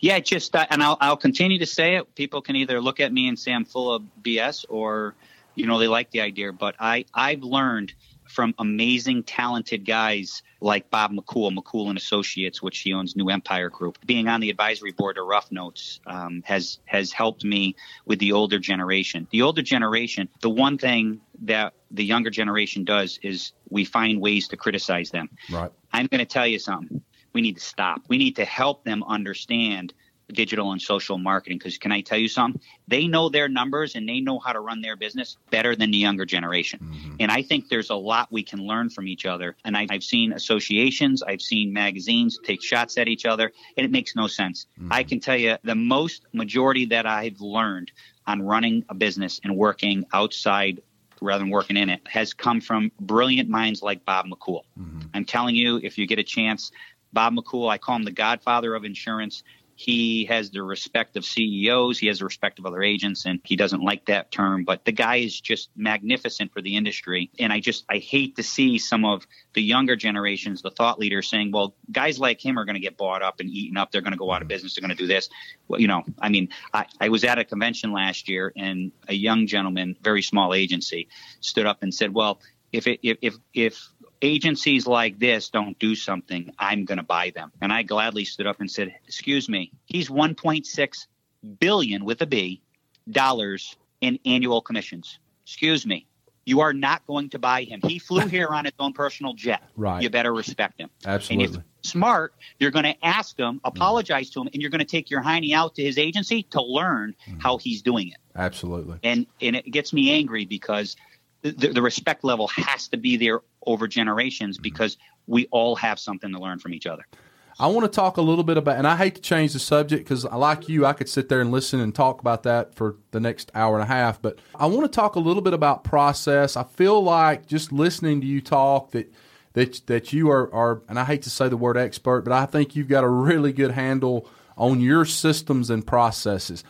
Yeah, just uh, and I'll I'll continue to say it. People can either look at me and say I'm full of BS, or you know they like the idea. But I I've learned from amazing, talented guys like Bob McCool, McCool and Associates, which he owns New Empire Group. Being on the advisory board of Rough Notes um, has has helped me with the older generation. The older generation, the one thing that the younger generation does is we find ways to criticize them. Right. I'm going to tell you something we need to stop. We need to help them understand digital and social marketing because can I tell you something? They know their numbers and they know how to run their business better than the younger generation. Mm-hmm. And I think there's a lot we can learn from each other. And I, have seen associations, I've seen magazines take shots at each other, and it makes no sense. Mm-hmm. I can tell you the most majority that I've learned on running a business and working outside rather than working in it has come from brilliant minds like Bob McCool. Mm-hmm. I'm telling you, if you get a chance, Bob McCool, I call him the godfather of insurance. He has the respect of CEOs. He has the respect of other agents, and he doesn't like that term. But the guy is just magnificent for the industry. And I just, I hate to see some of the younger generations, the thought leaders, saying, well, guys like him are going to get bought up and eaten up. They're going to go out of mm-hmm. business. They're going to do this. Well, you know, I mean, I, I was at a convention last year, and a young gentleman, very small agency, stood up and said, well, if it, if, if, if agencies like this don't do something, I'm going to buy them. And I gladly stood up and said, "Excuse me, he's 1.6 billion with a B dollars in annual commissions. Excuse me, you are not going to buy him. He flew <laughs> here on his own personal jet. Right. You better respect him. Absolutely. And if smart, you're going to ask him, apologize mm. to him, and you're going to take your hiney out to his agency to learn mm. how he's doing it. Absolutely. And and it gets me angry because the, the respect level has to be there over generations because we all have something to learn from each other. I want to talk a little bit about, and I hate to change the subject because, like you, I could sit there and listen and talk about that for the next hour and a half. But I want to talk a little bit about process. I feel like just listening to you talk that that that you are, are, and I hate to say the word expert, but I think you've got a really good handle on your systems and processes.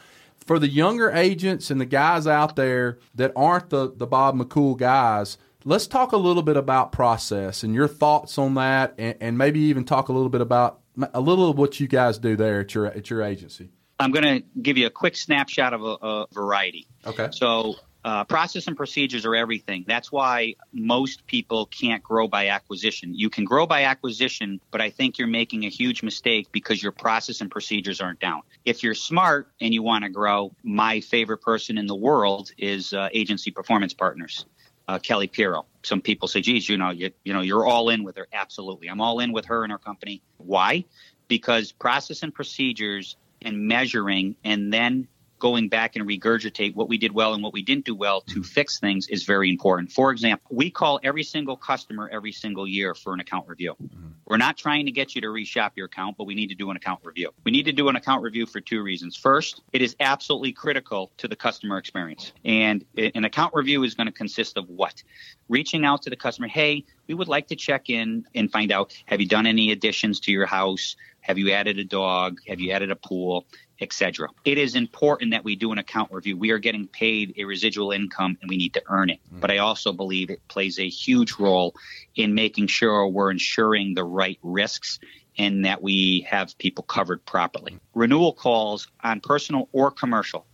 For the younger agents and the guys out there that aren't the the Bob McCool guys, Let's talk a little bit about process and your thoughts on that, and, and maybe even talk a little bit about a little of what you guys do there at your at your agency. I'm going to give you a quick snapshot of a, a variety. Okay. So uh, process and procedures are everything. That's why most people can't grow by acquisition. You can grow by acquisition, but I think you're making a huge mistake because your process and procedures aren't down. If you're smart and you want to grow, my favorite person in the world is uh, Agency Performance Partners uh, Kelly Piro. Some people say, "Geez, you know, you, you know, you're all in with her." Absolutely, I'm all in with her and her company. Why? Because process and procedures and measuring, and then going back and regurgitate what we did well and what we didn't do well to fix things is very important. For example, we call every single customer every single year for an account review. Mm-hmm. We're not trying to get you to reshop your account, but we need to do an account review. We need to do an account review for two reasons. First, it is absolutely critical to the customer experience. And an account review is going to consist of what? Reaching out to the customer, hey, we would like to check in and find out have you done any additions to your house? Have you added a dog? Have you added a pool? etc. It is important that we do an account review. We are getting paid a residual income and we need to earn it. Mm-hmm. But I also believe it plays a huge role in making sure we're insuring the right risks and that we have people covered properly. Renewal calls on personal or commercial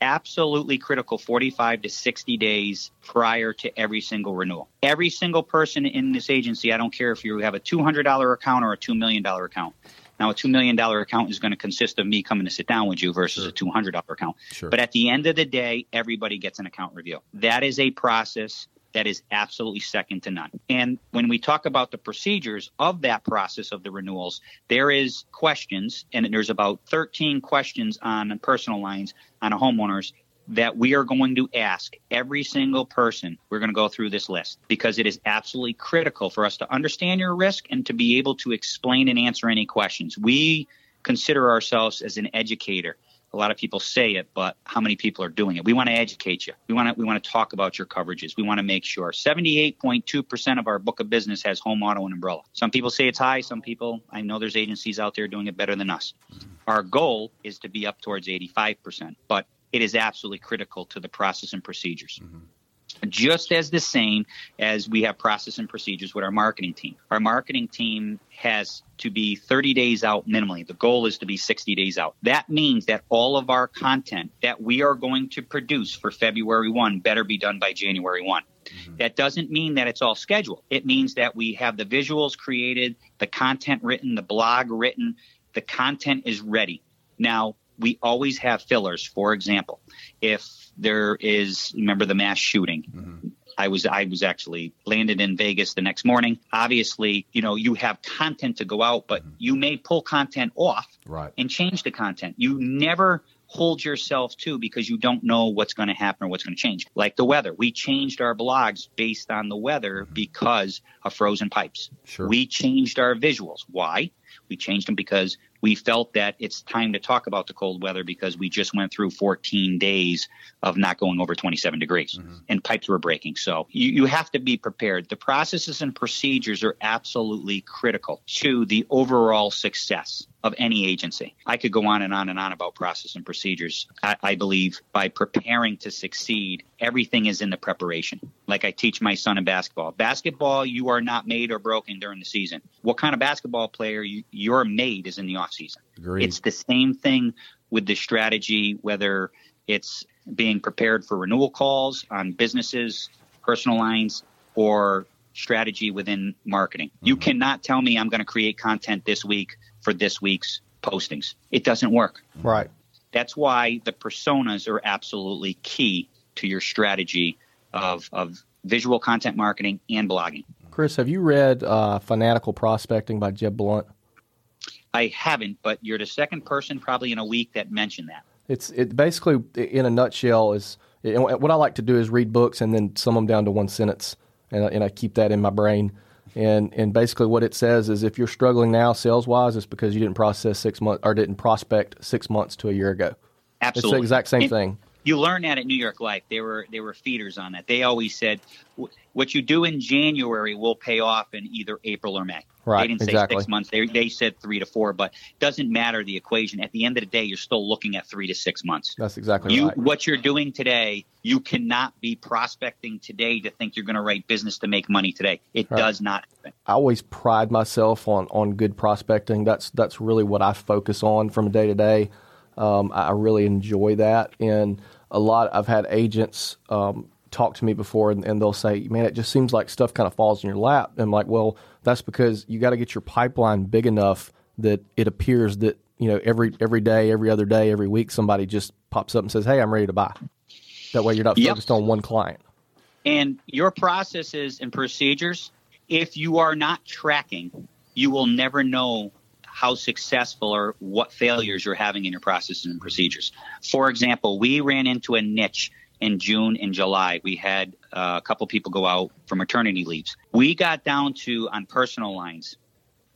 absolutely critical 45 to 60 days prior to every single renewal. Every single person in this agency, I don't care if you have a $200 account or a $2 million account, now, a $2 million account is going to consist of me coming to sit down with you versus sure. a $200 account. Sure. But at the end of the day, everybody gets an account review. That is a process that is absolutely second to none. And when we talk about the procedures of that process of the renewals, there is questions, and there's about 13 questions on personal lines on a homeowner's that we are going to ask every single person. We're going to go through this list because it is absolutely critical for us to understand your risk and to be able to explain and answer any questions. We consider ourselves as an educator. A lot of people say it, but how many people are doing it? We want to educate you. We want to we want to talk about your coverages. We want to make sure 78.2% of our book of business has home auto and umbrella. Some people say it's high, some people I know there's agencies out there doing it better than us. Our goal is to be up towards 85%, but it is absolutely critical to the process and procedures. Mm-hmm just as the same as we have process and procedures with our marketing team. Our marketing team has to be 30 days out minimally. The goal is to be 60 days out. That means that all of our content that we are going to produce for February 1 better be done by January one mm-hmm. That doesn't mean that it's all scheduled. It means that we have the visuals created, the content written, the blog written, the content is ready. Now, we always have fillers. For example, if there is, remember the mass shooting. Mm-hmm. I was I was actually landed in Vegas the next morning. Obviously, you know, you have content to go out, but mm-hmm. you may pull content off right. and change the content. You never hold yourself to because you don't know what's going to happen or what's going to change. Like the weather. We changed our blogs based on the weather mm-hmm. because of frozen pipes. Sure. We changed our visuals. Why? We changed them because we felt that it's time to talk about the cold weather because we just went through 14 days of not going over 27 degrees mm-hmm. and pipes were breaking. So you, you have to be prepared. The processes and procedures are absolutely critical to the overall success of any agency. I could go on and on and on about process and procedures. I, I, believe by preparing to succeed, everything is in the preparation. Like I teach my son in basketball. Basketball, you are not made or broken during the season. What kind of basketball player you, you're made is in the off season. Agreed. It's the same thing with the strategy, whether it's being prepared for renewal calls on businesses, personal lines, or strategy within marketing. Mm-hmm. You cannot tell me I'm going to create content this week for this week's postings. It doesn't work. Right. That's why the personas are absolutely key to your strategy of, of visual content marketing and blogging. Chris, have you read uh, Fanatical Prospecting by Jeb Blount? I haven't, but you're the second person probably in a week that mentioned that. It's it basically, in a nutshell, is what I like to do is read books and then sum them down to one sentence, and, and I keep that in my brain. And and basically, what it says is, if you're struggling now sales wise, it's because you didn't process six months or didn't prospect six months to a year ago. Absolutely, it's the exact same and thing. You learn that at New York Life. They were they were feeders on that. They always said, what you do in January will pay off in either April or May. Right. They didn't say exactly. six months. They, they said three to four, but it doesn't matter the equation. At the end of the day, you're still looking at three to six months. That's exactly you, right. What you're doing today, you cannot be prospecting today to think you're going to write business to make money today. It right. does not happen. I always pride myself on, on good prospecting. That's that's really what I focus on from day to day. Um, I really enjoy that, and a lot. I've had agents um, talked to me before and, and, they'll say, man, it just seems like stuff kind of falls in your lap. And I'm like, well, that's because you got to get your pipeline big enough that it appears that, you know, every, every day, every other day, every week, somebody just pops up and says, hey, I'm ready to buy. That way you're not yep. focused on one client. And your processes and procedures, if you are not tracking, you will never know how successful or what failures you're having in your processes and procedures. For example, we ran into a niche in June and July. We had uh, a couple people go out for maternity leaves. We got down to on personal lines.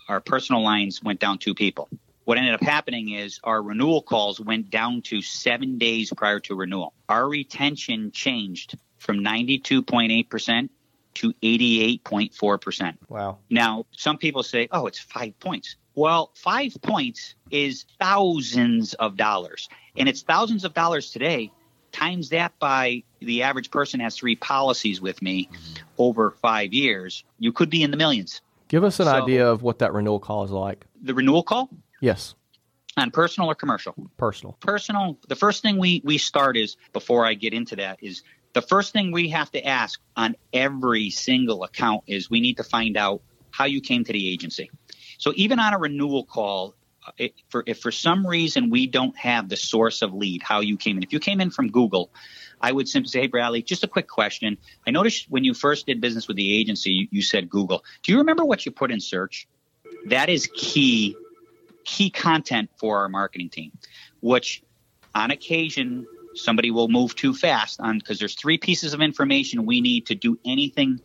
Our personal lines went down two people. What ended up happening is our renewal calls went down to seven days prior to renewal. Our retention changed from 92.8% to 88.4%. Wow. Now, some people say, oh, it's five points. Well, five points is thousands of dollars. And it's thousands of dollars today. Times that by the average person has three policies with me mm-hmm. over five years, you could be in the millions. Give us an So- idea of what that renewal call is like. The renewal call Yes, on personal or commercial? personal. personal the first thing we we start is before i get into that is the first thing we have to ask on every single account is we need to find out how you came to the agency so even on a renewal call uh, it, for if for some reason we don't have the source of lead how you came in if you came in from google i would simply say hey bradley just a quick question. I noticed when you first did business with the agency you, you said google. Do you remember what you put in search? That is key key content for our marketing team, which on occasion somebody will move too fast on because there's three pieces of information we need to do anything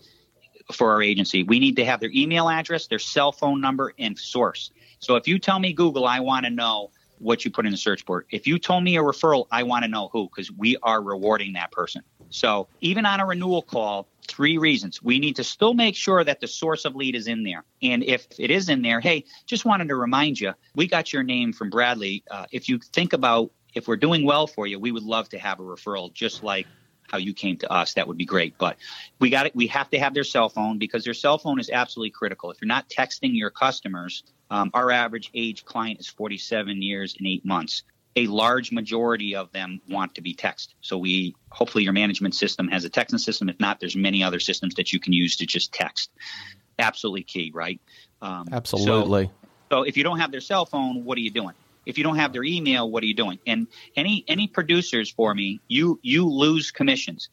for our agency. We need to have their email address, their cell phone number, and source. So if you tell me Google, I want to know what you put in the search board. If you told me a referral, I want to know who because we are rewarding that person. So even on a renewal call, three reasons. We need to still make sure that the source of lead is in there. And if it is in there, hey, just wanted to remind you, we got your name from Bradley. Uh, if you think about if we're doing well for you, we would love to have a referral just like how you came to us. That would be great. But we got it. We have to have their cell phone because their cell phone is absolutely critical. If you're not texting your customers, um, our average age client is 47 years and eight months. A large majority of them want to be text. So we hopefully your management system has a texting system. If not, there's many other systems that you can use to just text. Absolutely key, right? Um, so- Absolutely. so if you don't have their cell phone, what are you doing? If you don't have their email, what are you doing? And any any producers for me, you you lose commissions.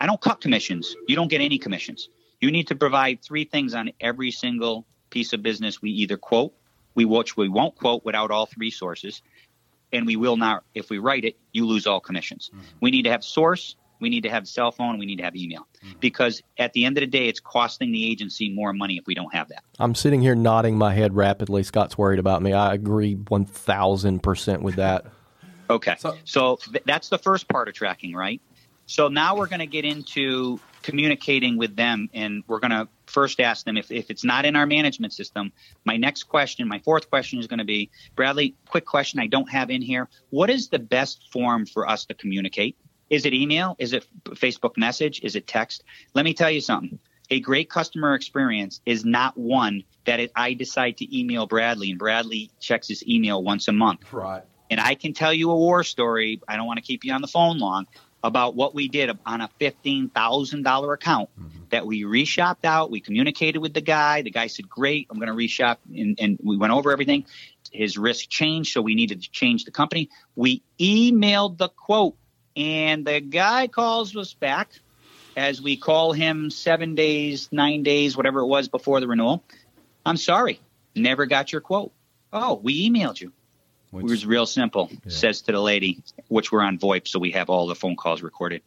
I don't cut commissions. You don't get any commissions. You need to provide three things on every single piece of business we either quote, we which we won't quote without all three sources, and we will not if we write it, you lose all commissions. Mm-hmm. We need to have source, we need to have cell phone, we need to have email. Mm-hmm. Because at the end of the day, it's costing the agency more money if we don't have that. I'm sitting here nodding my head rapidly. Scott's worried about me. I agree 1000% with that. <laughs> Okay. So- So, th- that's the first part of tracking, right? So now we're going to get into communicating with them, and we're going to first ask them if, if it's not in our management system. My next question, my fourth question is going to be Bradley, quick question I don't have in here. What is the best form for us to communicate? Is it email? Is it Facebook message? Is it text? Let me tell you something. A great customer experience is not one that it, I decide to email Bradley and Bradley checks his email once a month. Right. And I can tell you a war story. I don't want to keep you on the phone long about what we did on a $15,000 account mm-hmm. that we reshopped out. We communicated with the guy. The guy said, Great, I'm going to reshop. And, and we went over everything. His risk changed, so we needed to change the company. We emailed the quote, and the guy calls us back as we call him seven days, nine days, whatever it was before the renewal. I'm sorry, never got your quote. Oh, we emailed you. Which- It was real simple. Says to the lady, which we're on VoIP, so we have all the phone calls recorded.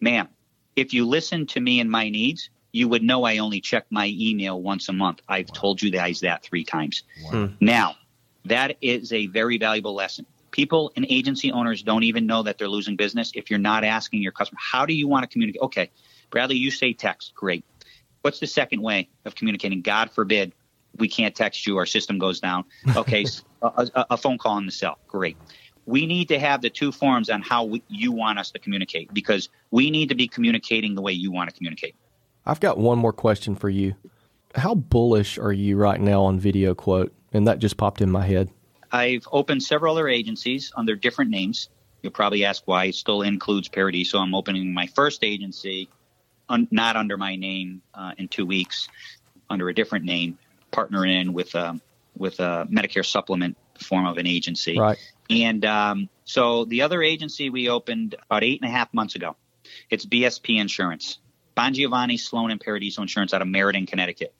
Ma'am, if you listen to me and my needs, you would know I only check my email once a month. I've told you guys that three times. Hmm. Now, that is a very valuable lesson. People and agency owners don't even know that they're losing business if you're not asking your customer, how do you want to communicate? Okay, Bradley, you say text. Great. What's the second way of communicating? God forbid we can't text you, our system goes down. <laughs> Okay, a phone call on the cell. Great. We need to have the two forms on how we, you want us to communicate because we need to be communicating the way you want to communicate. I've got one more question for you. How bullish are you right now on Video Quote? And that just popped in my head. I've opened several other agencies under different names. You'll probably ask why it still includes Paradiso. I'm opening my first agency, un, not under my name, uh, in two weeks, under a different name, partnering in with um, with a Medicare supplement form of an agency. Right. And um, so the other agency we opened about eight and a half months ago. It's BSP Insurance, Bon Giovanni, Sloan, and Paradiso Insurance out of Meriden, Connecticut.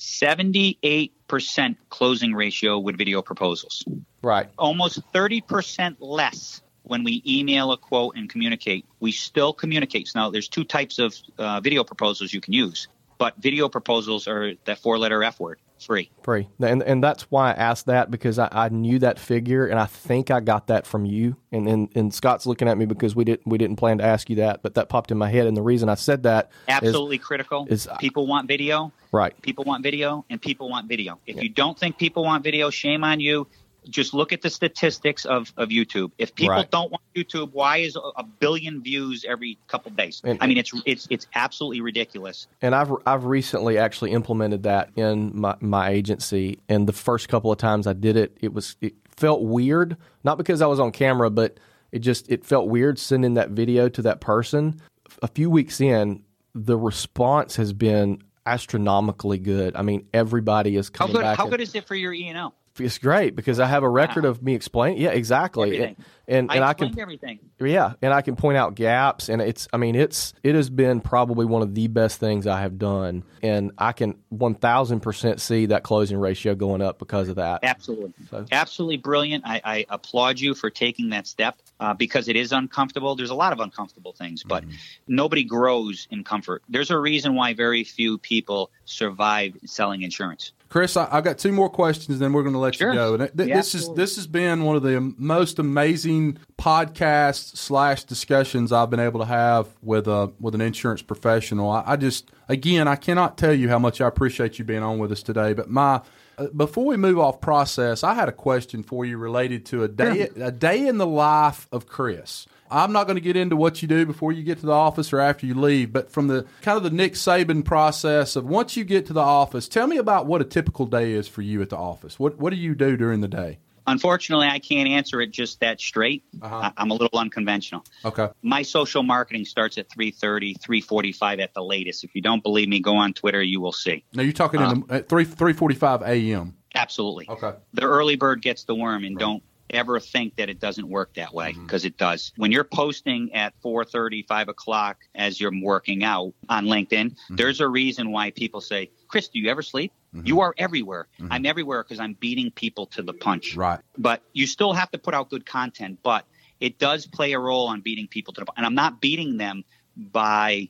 78% closing ratio with video proposals. Right. Almost 30% less when we email a quote and communicate. We still communicate. So now, there's two types of uh, video proposals you can use, but video proposals are that four letter F word free. Free. And and that's why I asked that because I, I knew that figure and I think I got that from you. And, and and Scott's looking at me because we didn't we didn't plan to ask you that, but that popped in my head. And the reason I said that absolutely is, critical is people want video. Right. People want video and people want video. If yeah. you don't think people want video, shame on you just look at the statistics of, of YouTube. If people right. don't want YouTube, why is a billion views every couple days? And, I mean, it's it's it's absolutely ridiculous. And I've I've recently actually implemented that in my, my agency. And the first couple of times I did it, it was it felt weird. Not because I was on camera, but it just it felt weird sending that video to that person. A few weeks in, the response has been astronomically good. I mean, everybody is coming how good, back. How and, good is it for your E and O? It's great because I have a record wow. of me explaining. Yeah, exactly. And, and, and I, I can everything. Yeah, and I can point out gaps, and it's. I mean, it's. It has been probably one of the best things I have done, and I can one thousand percent see that closing ratio going up because of that. Absolutely, so. absolutely brilliant. I, I, applaud you for taking that step uh, because it is uncomfortable. There's a lot of uncomfortable things, but mm-hmm. nobody grows in comfort. There's a reason why very few people survive selling insurance. Chris, I, have got two more questions, then we're going to let sure. you go. And th- yeah, this absolutely. is this has been one of the most amazing podcasts slash discussions I've been able to have with a with an insurance professional. I, I, just again, I cannot tell you how much I appreciate you being on with us today. But my uh, before we move off process, I had a question for you related to a day a day in the life of Chris. I'm not going to get into what you do before you get to the office or after you leave, but from the kind of the Nick Saban process of once you get to the office, tell me about what a typical day is for you at the office. What what do you do during the day? Unfortunately, I can't answer it just that straight. Uh-huh. I'm a little unconventional. Okay. My social marketing starts at 3:30, 3:45 at the latest. If you don't believe me, go on Twitter. You will see. Now you're talking um, in the, at 3 3:45 a.m. Absolutely. Okay. The early bird gets the worm, and right. don't ever think that it doesn't work that way because mm-hmm. it does. When you're posting at 4:30, 5 o'clock as you're working out on LinkedIn, mm-hmm. there's a reason why people say, "Chris, do you ever sleep?" Mm-hmm. You are everywhere. Mm-hmm. I'm everywhere because I'm beating people to the punch. Right. But you still have to put out good content, but it does play a role on beating people to the punch. And I'm not beating them by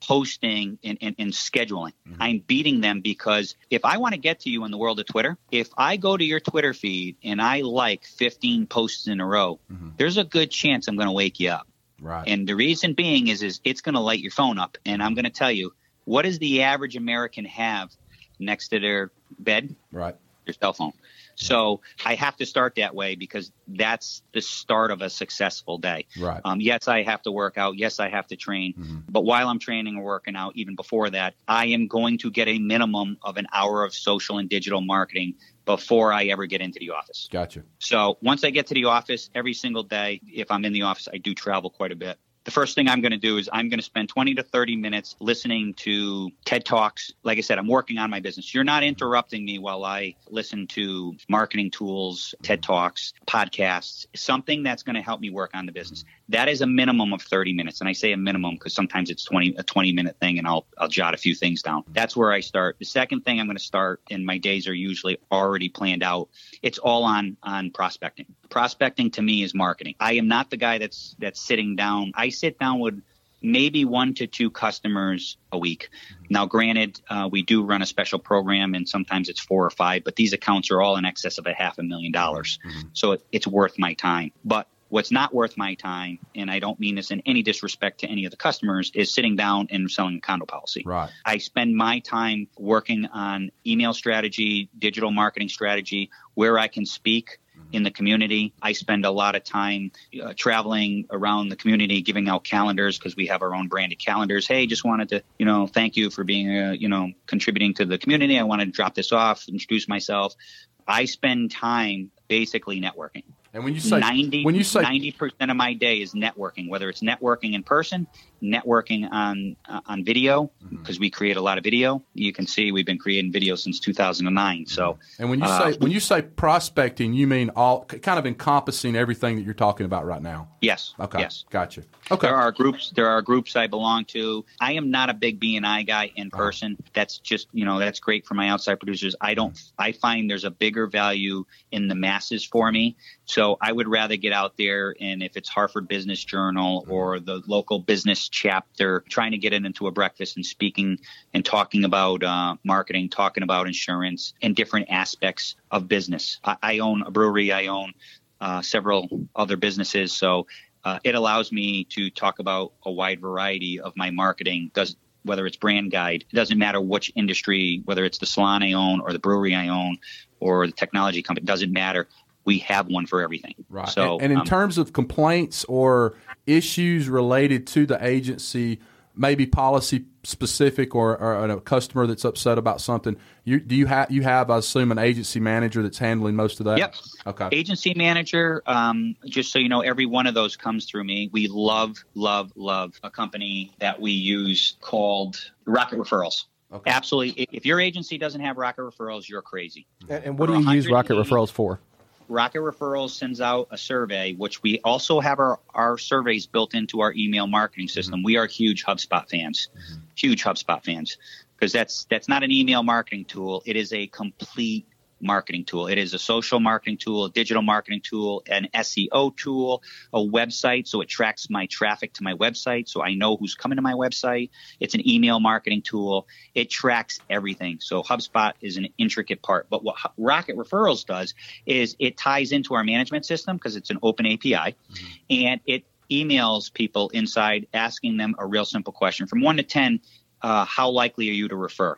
posting and, and, and scheduling. Mm-hmm. I'm beating them because if I want to get to you in the world of Twitter, if I go to your Twitter feed and I like 15 posts in a row, mm-hmm. there's a good chance I'm going to wake you up. Right. And the reason being is is it's going to light your phone up. And I'm going to tell you, what does the average American have next to their bed? Right. Their cell phone. So I have to start that way because that's the start of a successful day. Right. Um, yes, I have to work out. Yes, I have to train. Mm-hmm. But while I'm training or working out, even before that, I am going to get a minimum of an hour of social and digital marketing before I ever get into the office. Gotcha. So once I get to the office every single day, if I'm in the office, I do travel quite a bit the first thing I'm going to do is I'm going to spend 20 to 30 minutes listening to TED Talks. Like I said, I'm working on my business. You're not interrupting me while I listen to marketing tools, TED Talks, podcasts, something that's going to help me work on the business. That is a minimum of 30 minutes. And I say a minimum because sometimes it's 20, a 20 minute thing and I'll, I'll jot a few things down. That's where I start. The second thing I'm going to start, and my days are usually already planned out. It's all on, on prospecting. Prospecting to me is marketing. I am not the guy that's, that's sitting down. I sit down with maybe one to two customers a week. Now, granted, uh, we do run a special program and sometimes it's four or five, but these accounts are all in excess of a half a million dollars. Mm-hmm. So it, it's worth my time. But what's not worth my time, and I don't mean this in any disrespect to any of the customers, is sitting down and selling a condo policy. Right. I spend my time working on email strategy, digital marketing strategy, where I can speak in the community. I spend a lot of time uh, traveling around the community, giving out calendars because we have our own branded calendars. Hey, just wanted to, you know, thank you for being, uh, you know, contributing to the community. I want to drop this off, introduce myself. I spend time basically networking. And when you say 90, when you say 90% of my day is networking, whether it's networking in person, networking on uh, on video, because we create a lot of video. You can see we've been creating video since 2009. So, and when you uh, say when you say prospecting, you mean all kind of encompassing everything that you're talking about right now. yes, Okay, yes. gotcha. Okay, There are groups. There are groups I belong to. I am not a big BNI guy in person. That's just you know that's great for my outside producers. I don't. I find there's a bigger value in the masses for me. So I would rather get out there and if it's Hartford Business Journal or the local business chapter, trying to get it into a breakfast and speaking and talking about uh, marketing, talking about insurance and different aspects of business. I, I own a brewery. I own uh, several other businesses. So uh, it allows me to talk about a wide variety of my marketing. Does whether it's brand guide, it doesn't matter which industry, whether it's the salon I own or the brewery I own or the technology company, doesn't matter. We have one for everything. right. So and, and in um, terms of complaints or issues related to the agency, maybe policy specific or, or a customer that's upset about something, you do you have you have I assume an agency manager that's handling most of that. Yep. Okay. agency manager, um, just so you know, every one of those comes through me. We love, love, love a company that we use called Rocket Referrals. Okay. Absolutely. If your agency doesn't have Rocket Referrals, you're crazy. And, and what do you use Rocket Referrals for? Rocket Referrals sends out a survey, which we also have our, our surveys built into our email marketing mm-hmm. system. We are huge HubSpot fans, mm-hmm. huge HubSpot fans, because that's that's not an email marketing tool. It is a complete marketing tool. It is a social marketing tool, a digital marketing tool, an SEO tool, a website. So it tracks my traffic to my website. So I know who's coming to my website. It's an email marketing tool. It tracks everything. So HubSpot is an intricate part. But what Rocket Referrals does is it ties into our management system because it's an open API and it emails people inside asking them a real simple question from one to 10, uh, how likely are you to refer?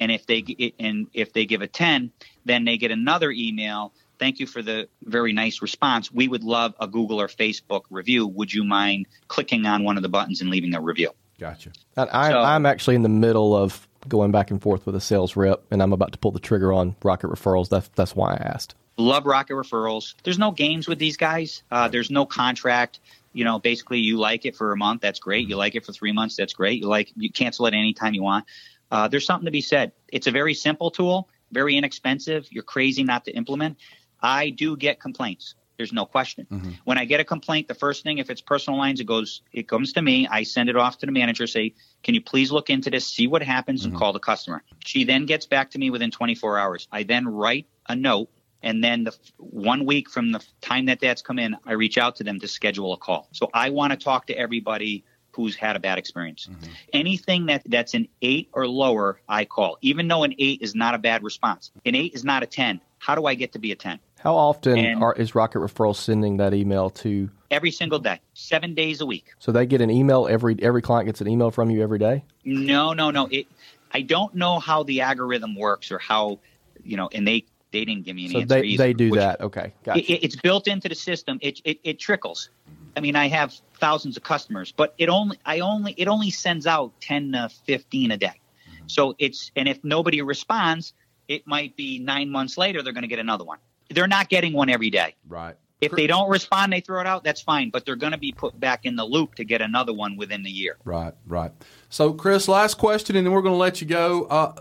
And if they and if they give a 10, then they get another email. Thank you for the very nice response. We would love a Google or Facebook review. Would you mind clicking on one of the buttons and leaving a review? Gotcha. I, So- I'm actually in the middle of going back and forth with a sales rep, and I'm about to pull the trigger on Rocket Referrals. That's that's why I asked. Love Rocket Referrals. There's no games with these guys. Uh, there's no contract. You know, basically, you like it for a month, that's great. You like it for three months, that's great. You like you cancel it anytime you want. Uh, there's something to be said. It's a very simple tool, very inexpensive. You're crazy not to implement. I do get complaints. There's no question. When I get a complaint, the first thing, if it's personal lines, it goes, it comes to me. I send it off to the manager, say, can you please look into this, see what happens, and call the customer. She then gets back to me within 24 hours. I then write a note and then the one week from the time that that's come in, I reach out to them to schedule a call. So I want to talk to everybody who's had a bad experience. Mm-hmm. Anything that that's an eight or lower, I call. Even though an eight is not a bad response, an eight is not a ten. How do I get to be a ten? How often And- are, is Rocket Referrals sending that email to? Every single day, seven days a week. So they get an email every every client gets an email from you every day. No, no, no. It. I don't know how the algorithm works or how, you know, and they they didn't give me an So answer. they either, they do which- that. Okay, gotcha. it, it- it's built into the system. It, it it trickles. I mean, I have thousands of customers, but it only I only it only sends out ten to fifteen a day. So it's and if nobody responds, it might be nine months later they're going to get another one. They're not getting one every day. Right. If they don't respond, they throw it out. That's fine, but they're going to be put back in the loop to get another one within the year. Right, right. So, Chris, last question, and then we're going to let you go. Uh,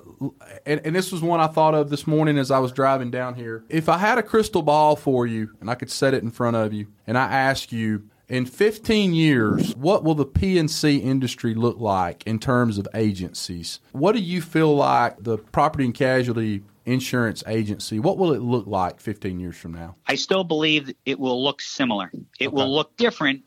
and, and this was one I thought of this morning as I was driving down here. If I had a crystal ball for you and I could set it in front of you, and I ask you, in 15 years, what will the P&C industry look like in terms of agencies? What do you feel like the property and casualty insurance agency, what will it look like 15 years from now? I still believe it will look similar. It Okay. will look different,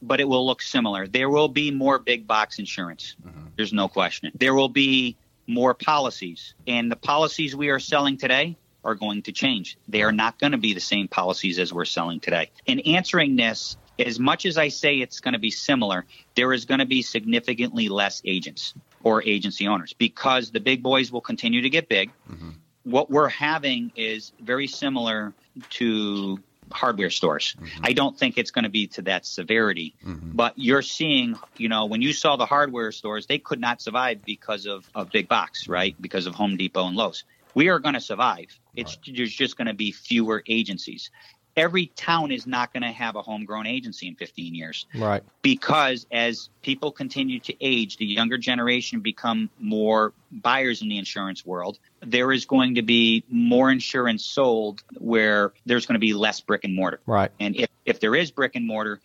but it will look similar. There will be more big box insurance. Mm-hmm. There's no question. There will be more policies, and the policies we are selling today are going to change. They are not going to be the same policies as we're selling today. In answering this, as much as I say it's going to be similar, there is going to be significantly less agents or agency owners because the big boys will continue to get big mm-hmm. what we're having is very similar to hardware stores. Mm-hmm. I don't think it's going to be to that severity, mm-hmm. but you're seeing, you know, when you saw the hardware stores, they could not survive because of, of big box, right? Because of Home Depot and Lowe's. We are going to survive. It's there's just going to be fewer agencies. Every town is not going to have a homegrown agency in 15 years Right. because as people continue to age, the younger generation become more buyers in the insurance world. There is going to be more insurance sold where there's going to be less brick and mortar. Right. And if, if there is brick and mortar,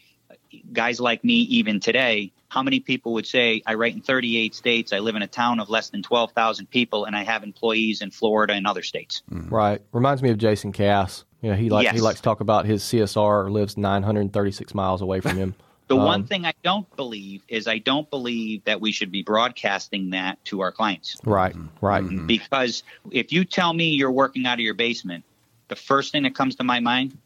guys like me, even today, how many people would say, I write in 38 states, I live in a town of less than 12,000 people, and I have employees in Florida and other states? Mm-hmm. Right. Reminds me of Jason Cass. You know, he like he likes to talk about his CSR lives 936 miles away from him. <laughs> The Um, one thing I don't believe is I don't believe that we should be broadcasting that to our clients. Right. Mm-hmm. Right. Mm-hmm. Because if you tell me you're working out of your basement, the first thing that comes to my mind,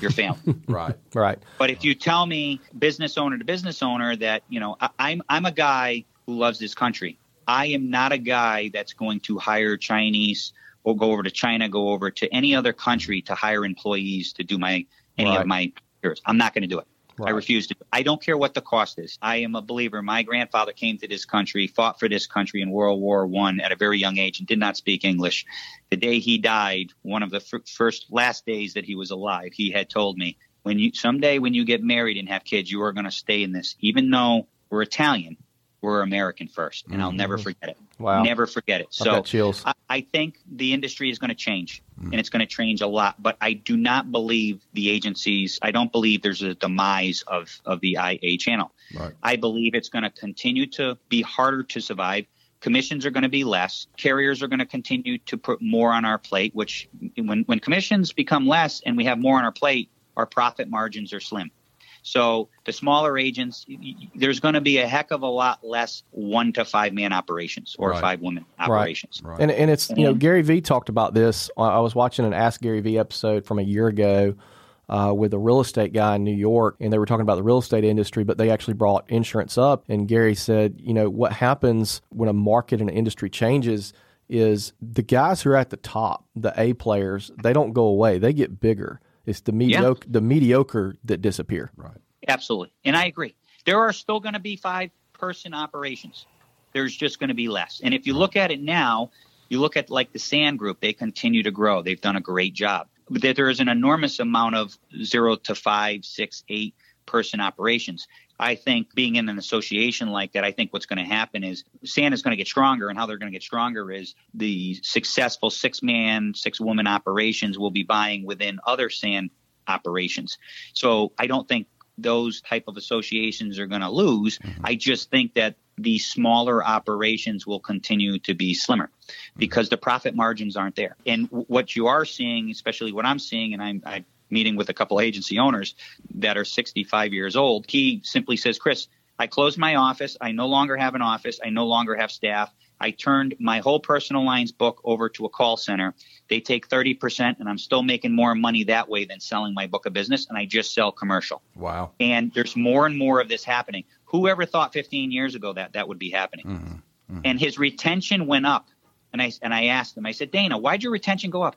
your family. <laughs> Right. Right. But if you tell me business owner to business owner that you know I, I'm I'm a guy who loves this country. I am not a guy that's going to hire Chinese or go over to China, go over to any other country to hire employees to do my any Right. of my careers. I'm not going to do it. I refuse to. I don't care what the cost is. I am a believer. My grandfather came to this country, fought for this country in World War One at a very young age, and did not speak English. The day he died, one of the f- first last days that he was alive, he had told me, "When you someday when you get married and have kids, you are going to stay in this. Even though we're Italian, we're American first, and I'll never mm-hmm. forget it. Wow. Never forget it. So chills. I, I think the industry is going to change, Mm-hmm. and it's going to change a lot. But I do not believe the agencies. I don't believe there's a demise of of the IA channel. Right. I believe it's going to continue to be harder to survive. Commissions are going to be less. Carriers are going to continue to put more on our plate. Which, when when commissions become less and we have more on our plate, our profit margins are slim. So the smaller agents, y- y- there's going to be a heck of a lot less one to five man operations or Right. five woman operations. Right. And and it's you know Gary Vee talked about this. I I was watching an Ask Gary Vee episode from a year ago uh, with a real estate guy in New York, and they were talking about the real estate industry, but they actually brought insurance up. And Gary said, you know, what happens when a market and an industry changes is the guys who are at the top, the A players, they don't go away; they get bigger. It's the mediocre, the mediocre that disappear. Right. Absolutely. And I agree. There are still going to be five person operations. There's just going to be less. And if you look at it now, you look at like the Sand Group, they continue to grow. They've done a great job. But there- there is an enormous amount of zero to five, six, eight person operations. I think being in an association like that, I think what's going to happen is Sand is going to get stronger, and how they're going to get stronger is the successful six man, six woman operations will be buying within other Sand operations. So I don't think those type of associations are going to lose. Mm-hmm. I just think that the smaller operations will continue to be slimmer because the profit margins aren't there. And what you are seeing, especially what I'm seeing, and I'm, I'm meeting with a couple agency owners that are 65 years old. He simply says, Chris, I closed my office. I no longer have an office. I no longer have staff. I turned my whole personal lines book over to a call center. They take 30%, and I'm still making more money that way than selling my book of business, and I just sell commercial. Wow. And there's more and more of this happening. Whoever thought 15 years ago that that would be happening? Mm-hmm. Mm-hmm. And his retention went up. And I, and I asked him, I said, Dana, why'd your retention go up?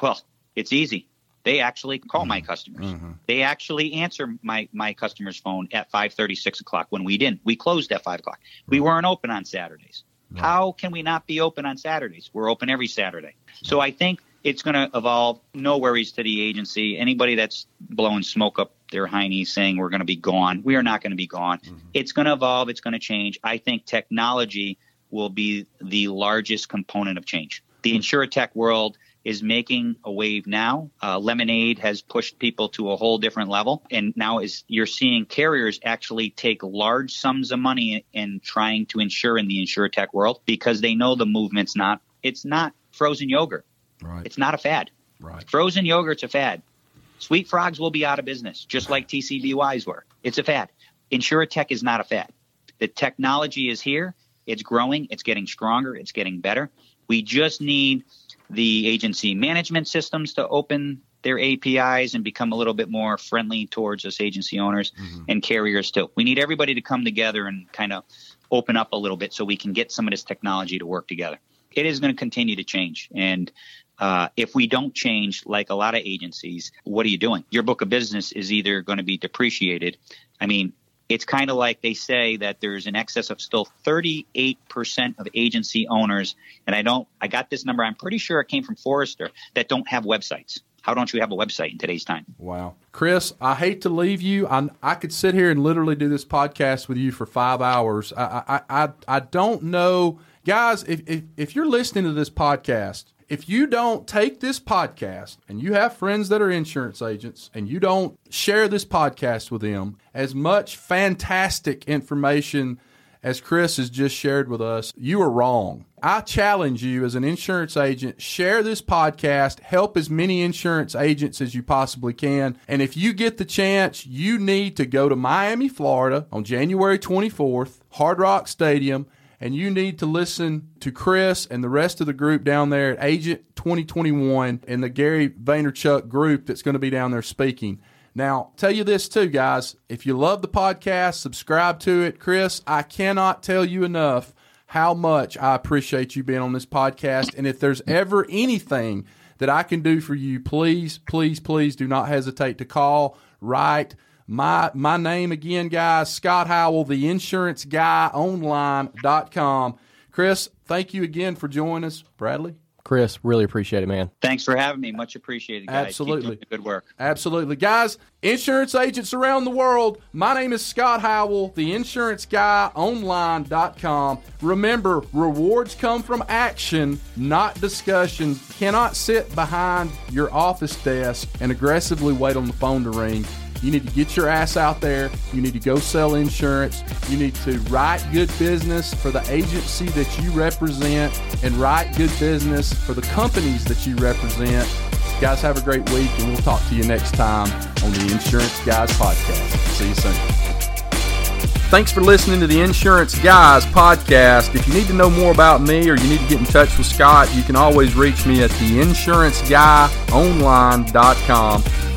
Well, it's easy. They actually call my mm-hmm. customers. Mm-hmm. They actually answer my, my customer's phone at 5.30, 6 o'clock when we didn't. We closed at 5 o'clock. We weren't open on Saturdays. How can we not be open on Saturdays? We're open every Saturday. So I think it's going to evolve. No worries to the agency. Anybody that's blowing smoke up their heinies saying we're going to be gone, we are not going to be gone. Mm-hmm. It's going to evolve. It's going to change. I think technology will be the largest component of change. The hmm. insurtech world is making a wave now. Uh, Lemonade has pushed people to a whole different level, and now is you're seeing carriers actually take large sums of money in trying to insure in the insurtech world because they know the movement's not. It's not frozen yogurt. Right. It's not a fad. Right. Frozen yogurt's a fad. Sweet frogs will be out of business, just like TCBYs were. It's a fad. Insurtech is not a fad. The technology is here. It's growing. It's getting stronger. It's getting better. We just need the agency management systems to open their APIs and become a little bit more friendly towards us agency owners and carriers too. We need everybody to come together and kind of open up a little bit so we can get some of this technology to work together. It is going to continue to change. And uh, if we don't change, like a lot of agencies, what are you doing? Your book of business is either going to be depreciated. I mean, it's kind of like they say that there's an excess of still 38% of agency owners, and I don't, I got this number, I'm pretty sure it came from Forrester, that don't have websites. how don't you have a website in today's time? Wow. Chris, I hate to leave you. I, I could sit here and literally do this podcast with you for five hours. I, I, I, I don't know. Guys, if, if, if you're listening to this podcast, if you don't take this podcast and you have friends that are insurance agents and you don't share this podcast with them, as much fantastic information as Chris has just shared with us, you are wrong. I challenge you as an insurance agent, share this podcast, help as many insurance agents as you possibly can. And if you get the chance, you need to go to Miami, Florida on January 24th, Hard Rock Stadium, and you need to listen to Chris and the rest of the group down there at Agent 2021 and the Gary Vaynerchuk group that's going to be down there speaking. Now, tell you this too, guys. If you love the podcast, subscribe to it. Chris, I cannot tell you enough how much I appreciate you being on this podcast. And if there's ever anything that I can do for you, please, please, please do not hesitate to call, write. My my name again, guys, Scott Howell, the insurance guy online.com. Chris, thank you again for joining us. Bradley? Chris, really appreciate it, man. Thanks for having me. Much appreciated, guys. Absolutely. good work. Absolutely. Guys, insurance agents around the world, my name is Scott Howell, the insurance guy online.com. Remember, rewards come from action, not discussion. Cannot sit behind your office desk and aggressively wait on the phone to ring. You need to get your ass out there. You need to go sell insurance. You need to write good business for the agency that you represent and write good business for the companies that you represent. Guys, have a great week, and we'll talk to you next time on the Insurance Guys Podcast. See you soon. Thanks for listening to the Insurance Guys podcast. If you need to know more about me or you need to get in touch with Scott, you can always reach me at theinsuranceguyonline.com